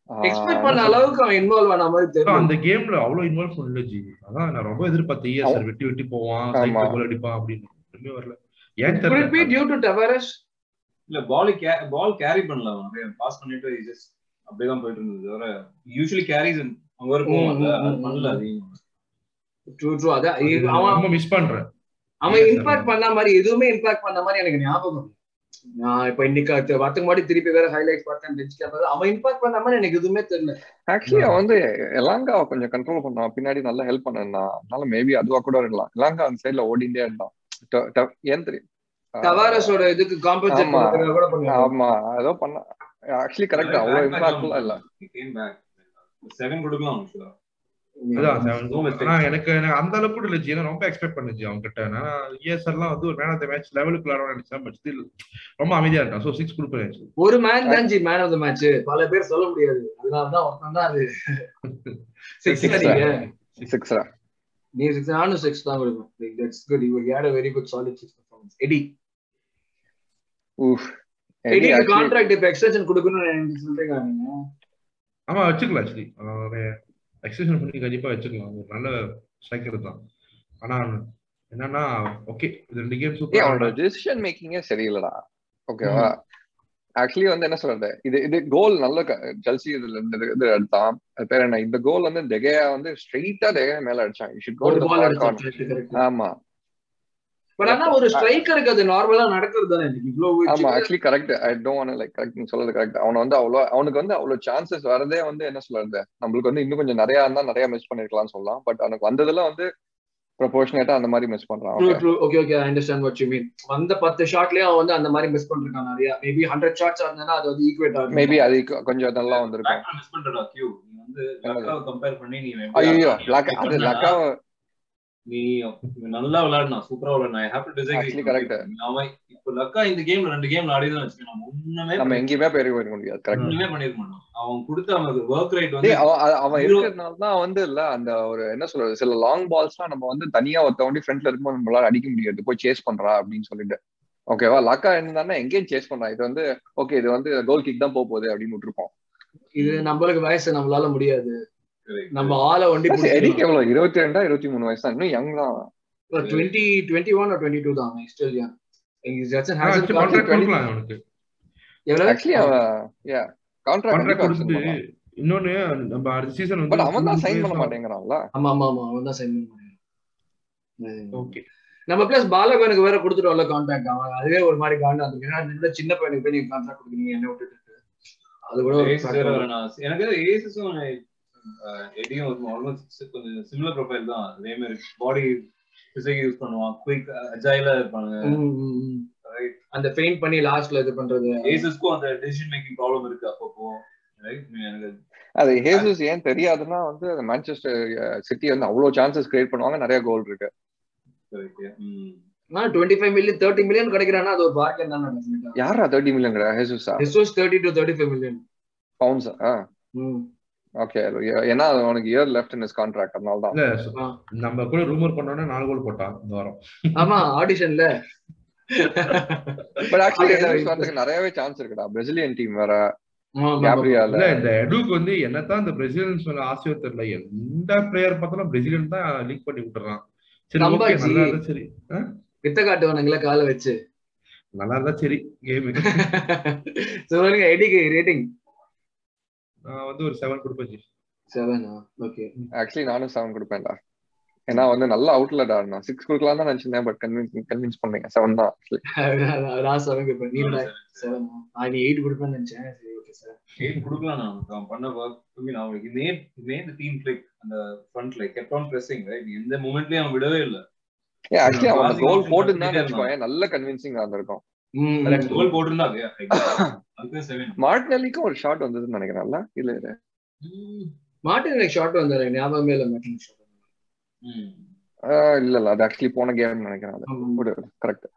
எக்ஸ்பெக்ட் பண்ண அளவுக்கு அவன் இன்வால்வ் ஆன மாதிரி தெரியல அந்த கேம்ல அவ்வளவு இன்வால்வ் பண்ணல ஜி. அதான் நான் ரொம்ப எதிர்பார்த்தேன் ஏன் சார் வெட்டி வெட்டி போவான். சைக்கிள் கோல் அடிப்பான் அப்படின்னு. ஒண்ணுமே வரல. ஏன் Could it be தெரியல. due to Tavares? இல்ல பால் பால் கேரி பண்ணல அவன். பாஸ் பண்ணிட்டு ஜஸ்ட் அப்படியே தான் போயிட்டு இருந்தது. தவிர யூஸ்வலி கேரிஸ் அவங்க ஒரு போவாங்க ம், அது ம், பண்ணல ட்ரூ ட்ரூ அதான் அவன் ரொம்ப மிஸ் பண்றேன். அவன் இம்பாக்ட் பண்ண மாதிரி எதுவுமே இம்பாக்ட் பண்ண மாதிரி எனக்கு ஞாபகம் இல்லை. நான் இப்ப இன்னைக்கு வாரத்துக்கு முன்னாடி திருப்பி வேற ஹைலைட்ஸ் பார்த்தேன் பெஞ்ச் கேமரா அவன் இம்பாக்ட் பண்ண மாதிரி எனக்கு எதுவுமே தெரியல. ஆக்சுவலி அவன் வந்து எலாங்கா கொஞ்சம் கண்ட்ரோல் பண்ணான். பின்னாடி நல்லா ஹெல்ப் பண்ணான் அதனால மேபி அதுவா கூட இருக்கலாம். எலாங்கா அந்த சைடுல ஓடிண்டே இருந்தான். ஏன் தெரியும்? தவாரஸோட இதுக்கு காம்பன்சேட் ஆமா. பண்றதுக்காக கூட பண்ணுவாங்க ஆமா. ஏதோ பண்ண. ஆக்சுவலி கரெக்ட் அவ்வளவு இம்பாக்ட்ஃபுல்லா இல்ல. செகண்ட் கொடுக்கலாம் எனக்கு எனக்கு அந்த அளவுக்கு கூட இல்லை ஜி. நான் ரொம்ப எக்ஸ்பெக்ட் பண்ணுச்சு அவங்க கிட்ட ஆனா இஎஸ்ஆர் எல்லாம் வந்து ஒரு மேன் ஆஃப் த மேட்ச் லெவலுக்கு விளையாட நினைச்சேன் பட் ஸ்டில் ரொம்ப அமைதியா இருக்கான். சோ சிக்ஸ் கொடுப்பேன். ஒரு மேன் தான் ஜி மேன் ஆஃப் த மேட்ச் பல பேர் சொல்ல முடியாது. அதனாலதான் ஒருத்தன் தான் அது. சிக்ஸ் சிக்ஸரா நீ சிக்ஸ் நானும் சிக்ஸ் தான் கொடுப்பேன். That's good you had a very good solid six performance Eddie contract இப்ப எக்ஸ்டென்ஷன் கொடுக்கணும்னு சொல்றீங்க ஆமா வச்சுக்கலாம் ஆக்சுவலி எக்ஸ்டென்ஷன் பண்ணி கண்டிப்பா வச்சுக்கலாம். ஒரு நல்ல ஸ்ட்ரைக்கர் தான். ஆனா என்னன்னா ஓகே இது ரெண்டு கேம் அவனோட டிசிஷன் மேக்கிங்கே சரியில்லடா. ஓகேவா ஆக்சுவலி வந்து என்ன சொல்றது? இது இது கோல் நல்ல ஜல்சி இதுல இருந்து இது எடுத்தான். அது பேர் என்ன? இந்த கோல் வந்து டெகையா வந்து ஸ்ட்ரெயிட்டா டெகையா மேல அடிச்சான். ஆமா. பட் ஆனா ஒரு ஸ்ட்ரைக்கருக்கு அது நார்மலா நடக்கிறது தானே எனக்கு இவ்வளவு ஆமா actually correct I don't like correct நீ சொல்றது கரெக்ட் அவன வந்து அவ்வளோ அவனுக்கு வந்து அவ்வளவு சான்சஸ் வரதே வந்து என்ன சொல்றது? நம்மளுக்கு வந்து இன்னும் கொஞ்சம் நிறைய இருந்தா நிறைய மிஸ் பண்ணிருக்கலாம்னு சொல்லலாம். பட் அவனுக்கு வந்ததுல வந்து ப்ரொபோர்ஷனேட்டா அந்த மாதிரி மிஸ் பண்றான் true okay. True okay okay I understand what you mean வந்த பத்து ஷாட்லயே அவன் வந்து அந்த மாதிரி மிஸ் பண்ணிருக்கான் நிறைய. மேபி ஹண்ட்ரட் ஷாட்ஸ் இருந்தா அது வந்து ஈக்குவேட் ஆகும் மேபி அது கொஞ்சம் நல்லா வந்திருக்கும். Back miss பண்றடா Q. நீ வந்து லக்காவை compare பண்ணி நீ ஐயோ லக் அது பண்ணா, லக்காவை நீ நல்லா விளையாடுனா சூப்பரா விளையாடுனா ஐ ஹேவ் டு. அவன் இப்போ லக்கா இந்த கேம்ல ரெண்டு கேம்ல ஆடிதான் வச்சுக்கோ நம்ம ஒண்ணுமே நம்ம எங்கேயுமே போய் முடியாது. கரெக்ட் ஒண்ணுமே பண்ணிருக்க மாட்டோம் அவன் கொடுத்த அவனுக்கு ஒர்க் ரேட் வந்து அவன் அவ- அவன் Zero. இருக்கிறதுனால தான் வந்து இல்ல அந்த ஒரு என்ன சொல்றது சில லாங் பால்ஸ்லாம் நம்ம வந்து தனியா ஒருத்த வண்டி ஃப்ரண்ட்ல இருக்கும்போது நம்மளால அடிக்க முடியாது. போய் சேஸ் பண்றா அப்படின்னு சொல்லிட்டு. ஓகேவா லக்கா இருந்தானா எங்கேயும் சேஸ் பண்றான் இது வந்து ஓகே இது வந்து கோல் கிக் தான் போக போகுது அப்படின்னு விட்டுருப்போம். இது நம்மளுக்கு வயசு நம்மளால முடியாது. நம்ம ஆளை வண்டி எடிக்கு எவ்வளவு இருபத்தி ரெண்டா இருபத்தி மூணு வயசு தான் இன்னும் யங் தான் twenty twenty one twenty two தான் ஸ்டில் யா கான்ட்ராக்ட் கொடுக்கலாம் அவனுக்கு. எவ்வளவு? ஆக்சுவலி அவன் யா கான்ட்ராக்ட் கான்ட்ராக்ட் கொடுத்து இன்னொன்னு நம்ம அடுத்த சீசன் வந்து அவன் தான் சைன் பண்ண மாட்டேங்கிறான்ல? ஆமா ஆமா ஆமா அவன் தான் சைன் பண்ண ஓகே நம்ம பிளஸ் பாலகனுக்கு வேற கொடுத்துட்டோம்ல கான்ட்ராக்ட் அவன் அதுவே ஒரு மாதிரி காண்டா இருக்கு ஏன்னா சின்ன பையனுக்கு போய் நீங்க கான்ட்ராக்ட் கொடுக்குறீங்க என்ன விட்டுட்டு. அது கூட. எனக்கு ஏசஸும் எடியும் ஆல்மோஸ்ட் கொஞ்சம் சிமிலர் ப்ரொஃபைல் தான். அதே மாதிரி பாடி பிசிக் யூஸ் பண்ணுவான். குயிக் அஜைலா இருப்பாங்க ம். அந்த ஃபெயிண்ட் பண்ணி லாஸ்ட்ல இது பண்றது. ஏசஸ்க்கும் அந்த டெசிஷன் மேக்கிங் ப்ராப்ளம் இருக்கு அப்பப்போ. ரைட் எனக்கு அது ஹேசஸ் ஏன் தெரியாதுன்னா வந்து மான்செஸ்டர் சிட்டி வந்து அவ்வளவு சான்சஸ் கிரியேட் பண்ணுவாங்க. நிறைய கோல் இருக்கு. ஆனா twenty five million thirty million கிடைக்கிறான்னா அது ஒரு பார்க்கன் தான் யாரா thirty million ஹேசஸா was thirty to thirty five million pounds okay ஏன்னா அது அவனுக்கு year left in is contract அதனால தான் நம்ம கூட ரூமர் பண்ணோம்னா நாலு கோல் போட்டான் இந்த வாரம். ஆமா ஆடிஷன்ல பட் ஆக்சுவலி நிறையவே சான்ஸ் இருக்குடா. பிரசிலியன் டீம் வேற. இந்த எடுக்கு வந்து என்னதான் இந்த பிரசிலியன்ஸ் மேல ஆசையோ தெரியல. எந்த பிளேயர் பார்த்தாலும் பிரசிலியன் தான் லீக் பண்ணி விட்டுறான். சரி ஓகே. நல்லா இருந்தா சரி. ஆ? வித்த காட்டுவானுங்களா கால வச்சு. நல்லா இருந்தா சரி கேம் சொல்லுங்க எடிக்கு ரேட்டிங் நான் வந்து ஒரு செவன் கொடுப்பேன் ஜி. செவனா ஓகே ஆக்சுவலி நானும் செவன் கொடுப்பேன்டா. ஏன்னா வந்து நல்ல அவுட்லெட் ஆடினா சிக்ஸ் கொடுக்கலாம் தான் நினைச்சிருந்தேன் பட் கன்வின்ஸ் கன்வின்ஸ் பண்ணீங்க செவன் தான் actually. நான் செவன் கொடுப்பேன். நீ செவன் நான் நீ எயிட் கொடுப்பேன்னு நினைச்சேன். சரி ஓகே சார் Eight கொடுக்கலாம் நான். அவன் பண்ண ஒர்க் I mean, அவனுக்கு மேட் மேட் டீம் கிளிக் அந்த ஃப்ரண்ட்ல கெப்ட் ஆன் பிரஸிங் ரைட் எந்த மூமெண்ட்லயும் அவன் விடவே இல்ல. ஏன் ஆக்சுவலி அவன் கோல் வச்சுக்கோங்க நல்ல கன்வின்சிங் இருந்திருக்கும். கோல் மார்டினலிக்கும் ஒரு ஷாட் வந்ததுன்னு நினைக்கிறேன்ல இல்ல இல்ல மார்டின் எனக்கு ஷார்ட் வந்தாரு ஞாபகமே இல்ல மார்டின் ஷார்ட் ஆஹ் இல்ல இல்ல அது ஆக்சுவலி போன கேம் நினைக்கிறேன் அது. Correct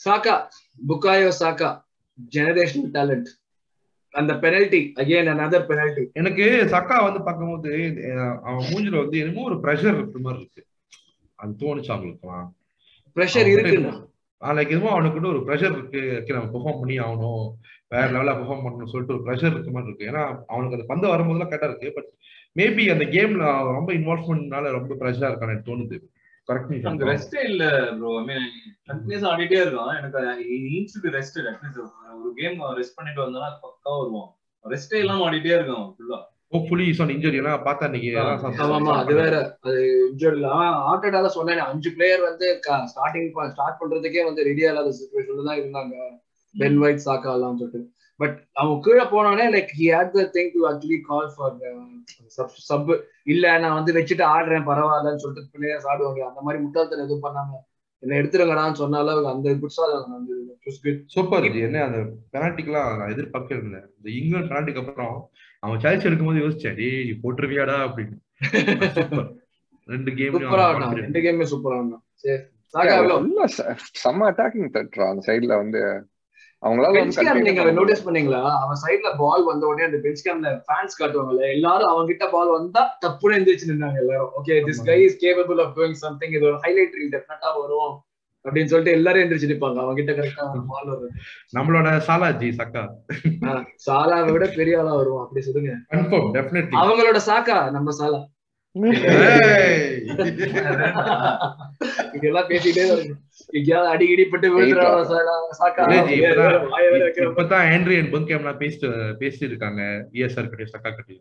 Saka Bukayo Saka generational talent அந்த பெனல்டி அகைன் another பெனல்டி எனக்கு சக்கா வந்து பார்க்கும்போது அவன் மூஞ்சில வந்து என்னமோ ஒரு ப்ரெஷர் இருக்கிற மாதிரி இருக்கு. அது தோணுச்சு அவங்களுக்குலாம் ப்ரெஷர் லைக் எதுவும் அவனுக்கு கூட ஒரு ப்ரெஷர் இருக்கு. நம்ம பெர்ஃபார்ம் பண்ணி ஆகணும். வேற லெவலா பெர்ஃபார்ம் பண்ணணும்னு சொல்லிட்டு ஒரு ப்ரெஷர் இருக்க மாதிரி இருக்கு. ஏன்னா அவனுக்கு அந்த பந்து வரும்போதெல்லாம் கரெக்டா இருக்கு. பட் மேபி அந்த கேம்ல ரொம்ப இன்வால்வ்மெண்ட்னால ரொம்ப ப்ரெஷரா இருக்கான்னு எனக்கு தோணுது. அந்த கரெக்ட் ரெஸ்டே இல்ல ப்ரோ ஐ மீன் கண்டினியூஸ் ஆடிட்டே இருக்கான். எனக்கு நீட்ஸ் டு ரெஸ்ட் ஒரு கேம் ரெஸ்ட் பண்ணிட்டு வந்தானா பக்கா வருவான். ரெஸ்டே இல்லாம ஆடிட்டே இருக்கான் ஃபுல்லா ஹோப்ஃபுல்லி இஸ் ஆன் இன்ஜுரி ஏன்னா பார்த்தா இன்னைக்கு ஆமா அது வேற அது இன்ஜுர்ல ஆர்டடால சொன்னேன் அஞ்சு பிளேயர் வந்து ஸ்டார்டிங் ஸ்டார்ட் பண்றதுக்கே வந்து ரெடியா இல்லாத சுச்சுவேஷன்ல தான் இருந்தாங்க. பென் ஒயிட் சாக்கா எல்லாம் சொல்லிட்டு. பட் அவன் கீழே போனோடனே like he had the thing to actually call for sub இல்ல நான் வந்து வச்சுட்டு ஆடுறேன் பரவாயில்லன்னு சொல்லிட்டு பிளேயர்ஸ் ஆடுவாங்க. அந்த மாதிரி முட்டாள்தனம் எதுவும் பண்ணாம என்ன எடுத்துருங்கடான்னு சொன்னாலும் அந்த குட்ஸால் வந்து சூப்பர் என்ன அந்த பெனால்டிக்கெல்லாம் நான் எதிர்பார்க்க இருந்தேன் இந்த இங்கிலாந்து பெனால்டிக்கு அப்புறம் அவன் சாய்ஸ் எடுக்கும்போது யோசிச்சேன் டேய் நீ போட்டுருவியாடா அப்படின்னு. ரெண்டு கேம் ரெண்டு கேமே சூப்பரா செம்ம அட்டாக்கிங் தட்டுறா அந்த சைடுல வந்து அவங்களால நீங்க நோட்டீஸ் பண்ணீங்களா? அவன் சைடுல பால் வந்த உடனே அந்த பெஞ்ச் கேம்ல ஃபேன்ஸ் காட்டுவாங்கல்ல எல்லாரும் அவங்க கிட்ட பால் வந்தா தப்புன்னு எந்திரிச்சு நின்னாங்க எல்லாரும். Okay this guy is capable of doing something இது ஒரு ஹைலைட் ரீல் டெஃபினட்டா வரும். அப்படின்னு சொல்லிட்டு எல்லாரும் எந்திரிச்சு நிப்பாங்க. அவங்க கிட்ட கரெக்டா பால் வரும் நம்மளோட சாலாஜி சக்கா. சாலாவை விட பெரிய ஆளா வருவோம் அப்படி சொல்லுங்க. கன்ஃபார்ம் டெஃபினெட்லி அவங்களோட சாக்கா நம்ம சாலா. இதெல்லாம் பேசிட்டே இருக்கும். எங்கேயாவது அடிக்கடி பட்டு விழுந்துறாங்க சாலா. சாக்கா இப்பதான் ஆண்ட்ரி அண்ட் பங்கேம்லாம் பேசிட்டு பேசிட்டு இருக்காங்க இஎஸ்ஆர் கிட்ட சக்கா கிட்ட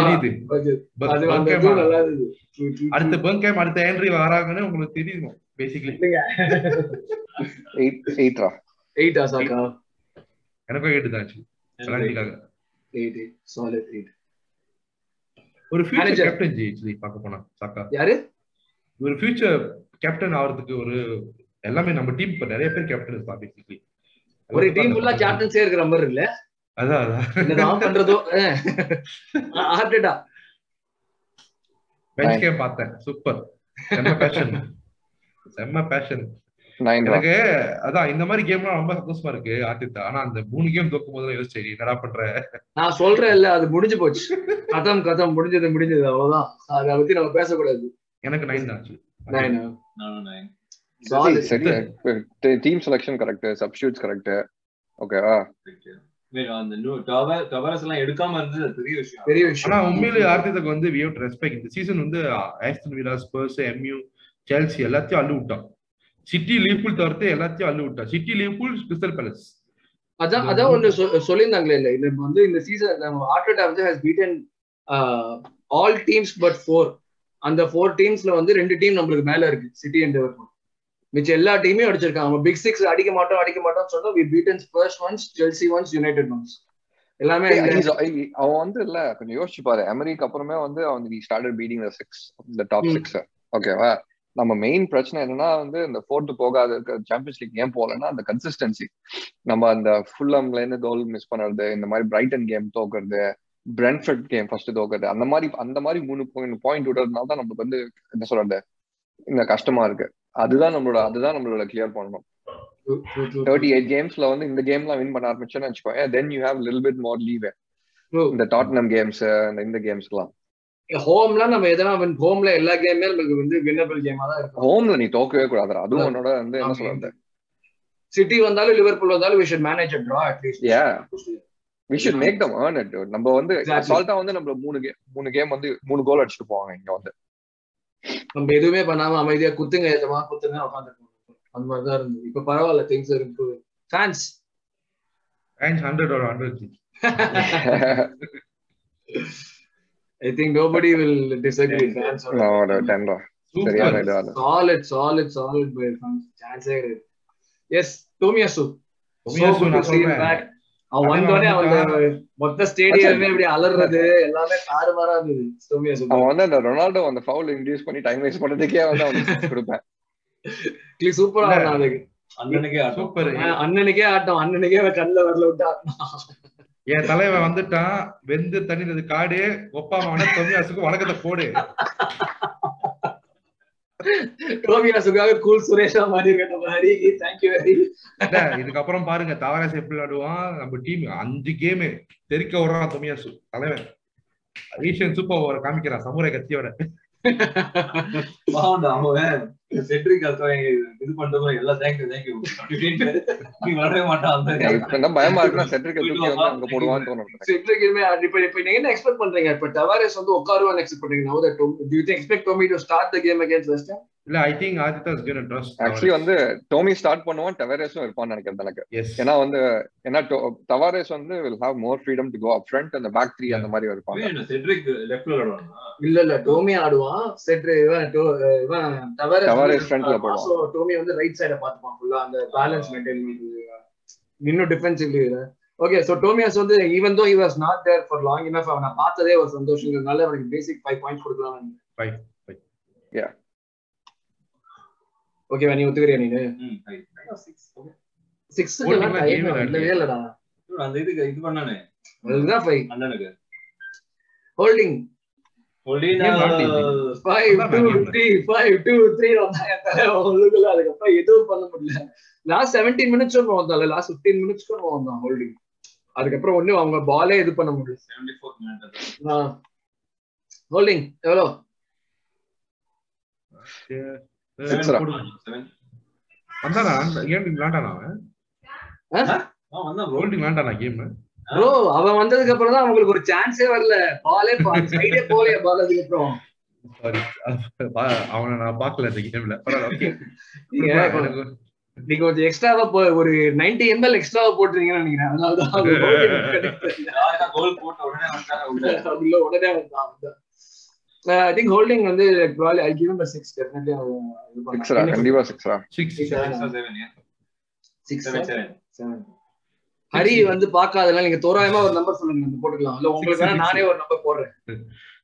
தெரியுது? அடுத்த பங்கேம் அடுத்த ஆண்ட்ரி வராங்கன்னு உங்களுக்கு தெரியும்? பேசிக்கலி எயிட்ரா எயிட்டா சாக்கா எனக்கும் எயிட் தான் பெனால்டிக்காக எயிட் எயிட் சாலிட் எயிட் ஒரு ஃபியூச்சர் கேப்டன் ஜி ஆக்சுவலி பார்க்க போனா சாக்கா. யாரு? ஒரு ஃபியூச்சர் கேப்டன் ஆகிறதுக்கு ஒரு எல்லாமே நம்ம டீம் இப்ப நிறைய பேர் கேப்டன் தான் பேசிக்கலி ஒரு டீம் ஃபுல்லா கேப்டன்ஸே இருக்கிற மாதிரி இல்ல? அதான் அதான். என்னதான் பண்றதோ? ஆர்டடா பெஞ்ச் கேம் பார்த்தேன். சூப்பர் செம்ம பேஷன் செம்ம பேஷன் நைன் எனக்கு அதான் இந்த மாதிரி கேம்லாம் ரொம்ப சந்தோஷமா இருக்கு ஆர்டித்தா ஆனா அந்த மூணு கேம் தோக்கும் போது யோசிச்சேன் என்னடா பண்ற? நான் சொல்றேன் இல்ல அது முடிஞ்சு போச்சு. கதம் கதம் முடிஞ்சது முடிஞ்சது அவ்வளவுதான். அதை பத்தி நம்ம பேசக்கூடாது. எனக்கு நைன் தான் nine team selection correct substitutes correct ஓகேவா அந்த டவரஸ் எல்லாம் எடுக்காம இருந்தது பெரிய விஷயம். பெரிய விஷயம். ஆனா உண்மையிலேயே ஆர்டிதாக்கு வந்து வி ஹவ் ரெஸ்பெக்ட் இந்த சீசன் வந்து ஆஸ்டன் ஸ்பர்ஸ் எம்யூ செல்சி எல்லாத்தையும் அள்ளு விட்டான். சிட்டி லீவ்பூல் தவிர்த்து எல்லாத்தையும் அள்ளு விட்டான். சிட்டி லீவ்பூல் கிறிஸ்டல் பேலஸ் அதான் அதான் ஒண்ணு சொல்லியிருந்தாங்களே இல்ல. இது வந்து இந்த சீசன் நம்ம ஆர்டேட்டா வந்து has beaten all teams but four அந்த ஃபோர் டீம்ஸ்ல வந்து ரெண்டு டீம் நம்மளுக்கு மேல இருக்கு. சிட்டி அண்ட் லிவர்பூல் மிச்சம் எல்லா டீமையும் அடிச்சிருக்காங்க. பிக் சிக்ஸ் அடிக்க மாட்டோம் அடிக்க மாட்டோம் சொன்னா we beaten Spurs once Chelsea once United once எல்லாமே அவன் வந்து இல்ல கொஞ்சம் யோசிச்சு பாரு. அமெரிக்கா அப்புறமே வந்து அவன் ஸ்டார்டட் பீடிங் த சிக்ஸ் இந்த டாப் சிக்ஸ் ஓகேவா நம்ம மெயின் பிரச்சனை என்னன்னா வந்து இந்த ஃபோர்த்து போகாத இருக்க சாம்பியன்ஸ் லீக் ஏன் போகலன்னா அந்த கன்சிஸ்டன்சி நம்ம அந்த ஃபுல்லம்ல இருந்து கோல் மிஸ் பண்ணுறது இந்த மாதிரி பிரைட்டன் கேம் தோக்குறது பிரென்ஃபர்ட் கேம் ஃபர்ஸ்ட் தோக்குறது அந்த மாதிரி அந்த மாதிரி மூணு பாயிண்ட் விடுறதுனால தான் நம்மளுக்கு வந்து என்ன சொல்றது இந்த கஷ்டமா இருக்கு. அதுதான் நம்மளோட அதுதான் நம்மளோட கிளியர் பண்ணணும் தேர்ட்டி எயிட் கேம்ஸ்ல வந்து இந்த கேம்லாம் வின் பண்ண ஆரம்பிச்சோன்னு வச்சுக்கோங்க then you have lil bit more leave இந்த டாட்னம் கேம்ஸ் இந்த கேம்ஸ்லாம் ஹோம்ல நம்ம எதனா ஹோம்ல எல்லா கேமே நமக்கு வந்து வின்னபிள் கேமா தான் இருக்கும். ஹோம்ல நீ தோக்கவே கூடாது அதுவும் உன்னோட வந்து என்ன சொல்றது? சிட்டி வந்தாலும் லிவர்பூல் வந்தாலும் we should manage a draw at least yeah we should make them earn it நம்ம வந்து அசால்ட்டா வந்து நம்ம மூணு கேம் மூணு கேம் வந்து மூணு கோல் அடிச்சுட்டு போவாங்க இங்க வந்து. நம்ம எதுவுமே பண்ணாம அமைதியா குத்துங்க எதமா குத்துங்க உட்காந்துருக்கோம். அந்த மாதிரி தான் இருந்தது. இப்ப பரவாயில்ல things are improve fans fans 100 or 100 I think nobody will disagree. Fans no, no, ten சரியான இது solid, solid, solid by fans. Chance கிடையாது. Yes, Tomiyasu. Tomiyasu நான் சொல்றேன். அவன் வந்தோடனே அவன் மொத்த ஸ்டேடியமே இப்படி அலறது எல்லாமே தாறுமாறா இருந்தது டோமியாசு அவன் வந்து அந்த ரொனால்டோ அந்த ஃபவுல் இன்டியூஸ் பண்ணி டைம் வேஸ்ட் பண்ணதுக்கே வந்து அவனுக்கு கொடுப்பேன். சூப்பரா அதுக்கு அண்ணனுக்கே சூப்பர் அண்ணனுக்கே ஆட்டம். அண்ணனுக்கே கண்ணுல வரல விட்டு. என் தலைவன் வந்துட்டான் வெந்து தண்ணினது காடு ஒப்பாம தொமியாசுக்கு வணக்கத்தை போடு. டோமியாசுக்காக கூல் சுரேஷா மாதிரி கேட்ட மாதிரி. தேங்க்யூ வெரி இதுக்கப்புறம் பாருங்க தவராஸ் எப்படி விளையாடுவான் நம்ம டீம் அஞ்சு கேமு தெரிக்க விடுறான் தொமியாசு தலைவன். ஏஷியன் சூப்பர் ஓவர் காமிக்கிறான் சமுரை கத்தியோட. செட்ரிக் இது பண்றப்போ எல்லாம் தேங்க்யூ தேங்க்யூ நீ வரவே மாட்டான் பயமா இருக்குன்னா செட்ரிக் தூக்கி வந்து அங்க போடுவான்னு தோணும் செட்ரிக் இப்ப இப்ப நீங்க என்ன எக்ஸ்பெக்ட் பண்றீங்க? இப்ப டவாரஸ் வந்து உட்காருவான்னு எக்ஸ்பெக்ட் பண்றீங்க? No that do you think expect Tomi to start the game against West இல்ல I think Arteta is gonna trust actually வந்து டோமி ஸ்டார்ட் பண்ணுவான் டெவரேஸும் இருப்பான்னு நினைக்கிறேன் எனக்கு ஏன்னா வந்து ஏன்னா தவாரேஸ் வந்து will have more freedom to go up front அந்த பேக் த்ரீ அந்த மாதிரி இருப்பாங்க. செட்ரிக் லெஃப்ட்ல விளையாடுவானா? இல்ல இல்ல டோமி ஆடுவான் செட்ரு இவன் இவன் Tavares தவறு front ல போடுவான். ஸோ டோமி வந்து ரைட் சைட பாத்துப்பான் ஃபுல்லா அந்த பேலன்ஸ் மெயின்டைன் இன்னும் டிஃபென்சிவ்லி ஓகே ஸோ டோமியாஸ் வந்து even though he was not there for long enough அவனை பார்த்ததே ஒரு சந்தோஷங்கிறதுனால அவனுக்கு பேசிக் ஃபைவ் பாயிண்ட்ஸ் கொடுக்கலாம் Five, five. ஓகேவா நீ ஒத்துக்கிறியா நீ ம் right. Six. சிக்ஸ். இல்லவே இல்லடா அந்த இதுக்கு இது பண்ணானே. அதுதான் ஃபைவ் அண்ணனுக்கு. ஹோல்டிங் நான் அதுக்கப்புறம் எதுவும் பண்ண முடியல. லாஸ்ட் செவன்டீன் மினிட்ஸ் ஒன்று வந்தால லாஸ்ட் ஃபிஃப்டீன் மினிட்ஸ்க்கு ஒன்று வந்தான் ஹோல்டிங் அதுக்கப்புறம் ஒன்றும் அவங்க பாலே இது பண்ண முடியல. செவன்டி ஃபோர்த் மினிட் ஹோல்டிங் எவ்வளோ வந்தானா? கேம் விளாண்டானா அவன்? விளாண்டானா கேம் ப்ரோ அவன் வந்ததுக்கு அப்புறம் தான் அவங்களுக்கு ஒரு சான்ஸே வரல. பாலே சைடே போலையே பால் அதுக்கப்புறம் சாரி அவனை நான் பார்க்கல இந்த கேம்ல ஓகே நீங்க நீங்க கொஞ்சம் எக்ஸ்ட்ராவா போ ஒரு 90 எம்எல் எக்ஸ்ட்ராவா போட்டுறீங்கன்னு நினைக்கிறேன். கோல் போட்ட உடனே வந்தான் ஐ திங்க் ஹோல்டிங் வந்து probably I give him 6 definitely சிக்ஸ்ரா கண்டிப்பா சிக்ஸ்ரா six Six or seven, yeah. 6 Seven, seven. ஹரி வந்து பார்க்காதனால நீங்க தோராயமா ஒரு நம்பர் சொல்லுங்க நம்ம போட்டுக்கலாம். இல்ல உங்களுக்கு வேணா நானே ஒரு நம்பர் போடுறேன்.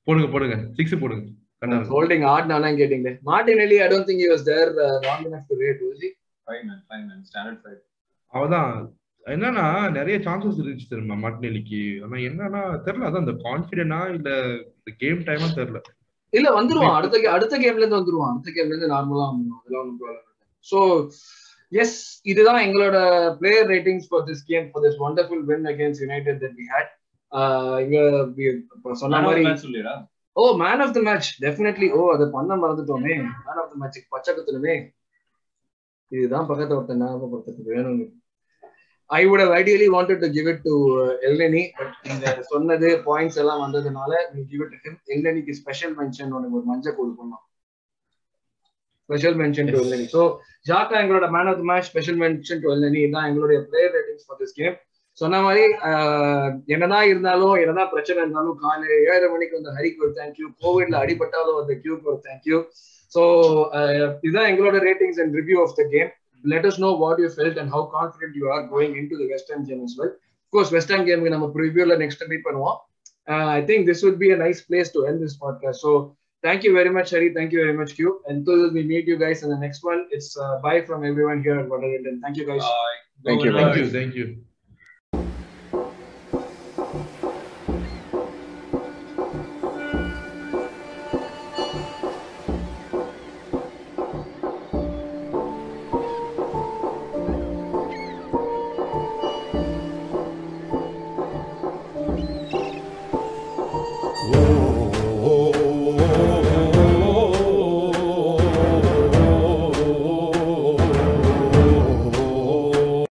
போடுங்க போடுங்க. சிக்ஸ் போடுங்க. ஹோல்டிங் ஆட்னானா கேட்டீங்களே. Martinelli I don't think he was there long enough to rate was man, five man, standard five. அவதான். என்னன்னா நிறைய சான்சஸ் இருந்துச்சு தெரியுமா மாட்டினேலிக்கு ஆனா என்னன்னா தெரியல அதான் இந்த கான்பிடென்டா இல்ல இந்த கேம் டைமா தெரியல. இல்ல வந்துருவான். அடுத்த அடுத்த கேம்ல இருந்து வந்துருவான். அடுத்த கேம்ல இருந்து நார்மலா வந்துருவான். அதெல்லாம் ஒன்றும் சோ எஸ் இதுதான் எங்களோட player ratings for this game for this wonderful win against United that we had இங்க சொன்ன Man of the மாதிரி. ஓ man of the match definitely oh அதை பண்ண மறந்துட்டோமே. மேன் ஆஃப் த மேட்ச் பச்சை குத்துணுமே இதுதான் பக்கத்துல ஒருத்தன் ஞாபகப்படுத்துறதுக்கு வேணும் I would have ideally wanted to give it to Elneny but நீங்க சொன்னது பாயிண்ட்ஸ் எல்லாம் வந்ததுனால நீ கிவ் இட் ஹிம் எல்னனிக்கு ஸ்பெஷல் மென்ஷன் உனக்கு ஒரு மஞ்சள் கோல் பண்ணோம் special mention to. Elneny so Xhaka எங்களோட man of the match special mention to Elneny தான் எங்களுடைய player ratings for this game சொன்ன மாதிரி என்னதான் இருந்தாலும் என்னதான் பிரச்சனை இருந்தாலும் காலை ஏழரை மணிக்கு வந்த ஹரிக்கு ஒரு தேங்க்யூ கோவிட்ல அடிபட்டாலும் வந்த கியூக்கு ஒரு தேங்க்யூ ஸோ இதுதான் எங்களோட ratings and review of the game let us know what you felt and how confident you are going into the West Ham game as well. Of course, West Ham game நம்ம ப்ரிவியூல next meet பண்ணுவோம் I think this would be a nice place to end this podcast. So thank you very much, Hari. Thank you very much, Q. Until we meet you guys in the next one, it's uh, bye from everyone here at Wonderland. Thank you guys. Bye. Thank you, Go thank you Wolves. Thank you Oh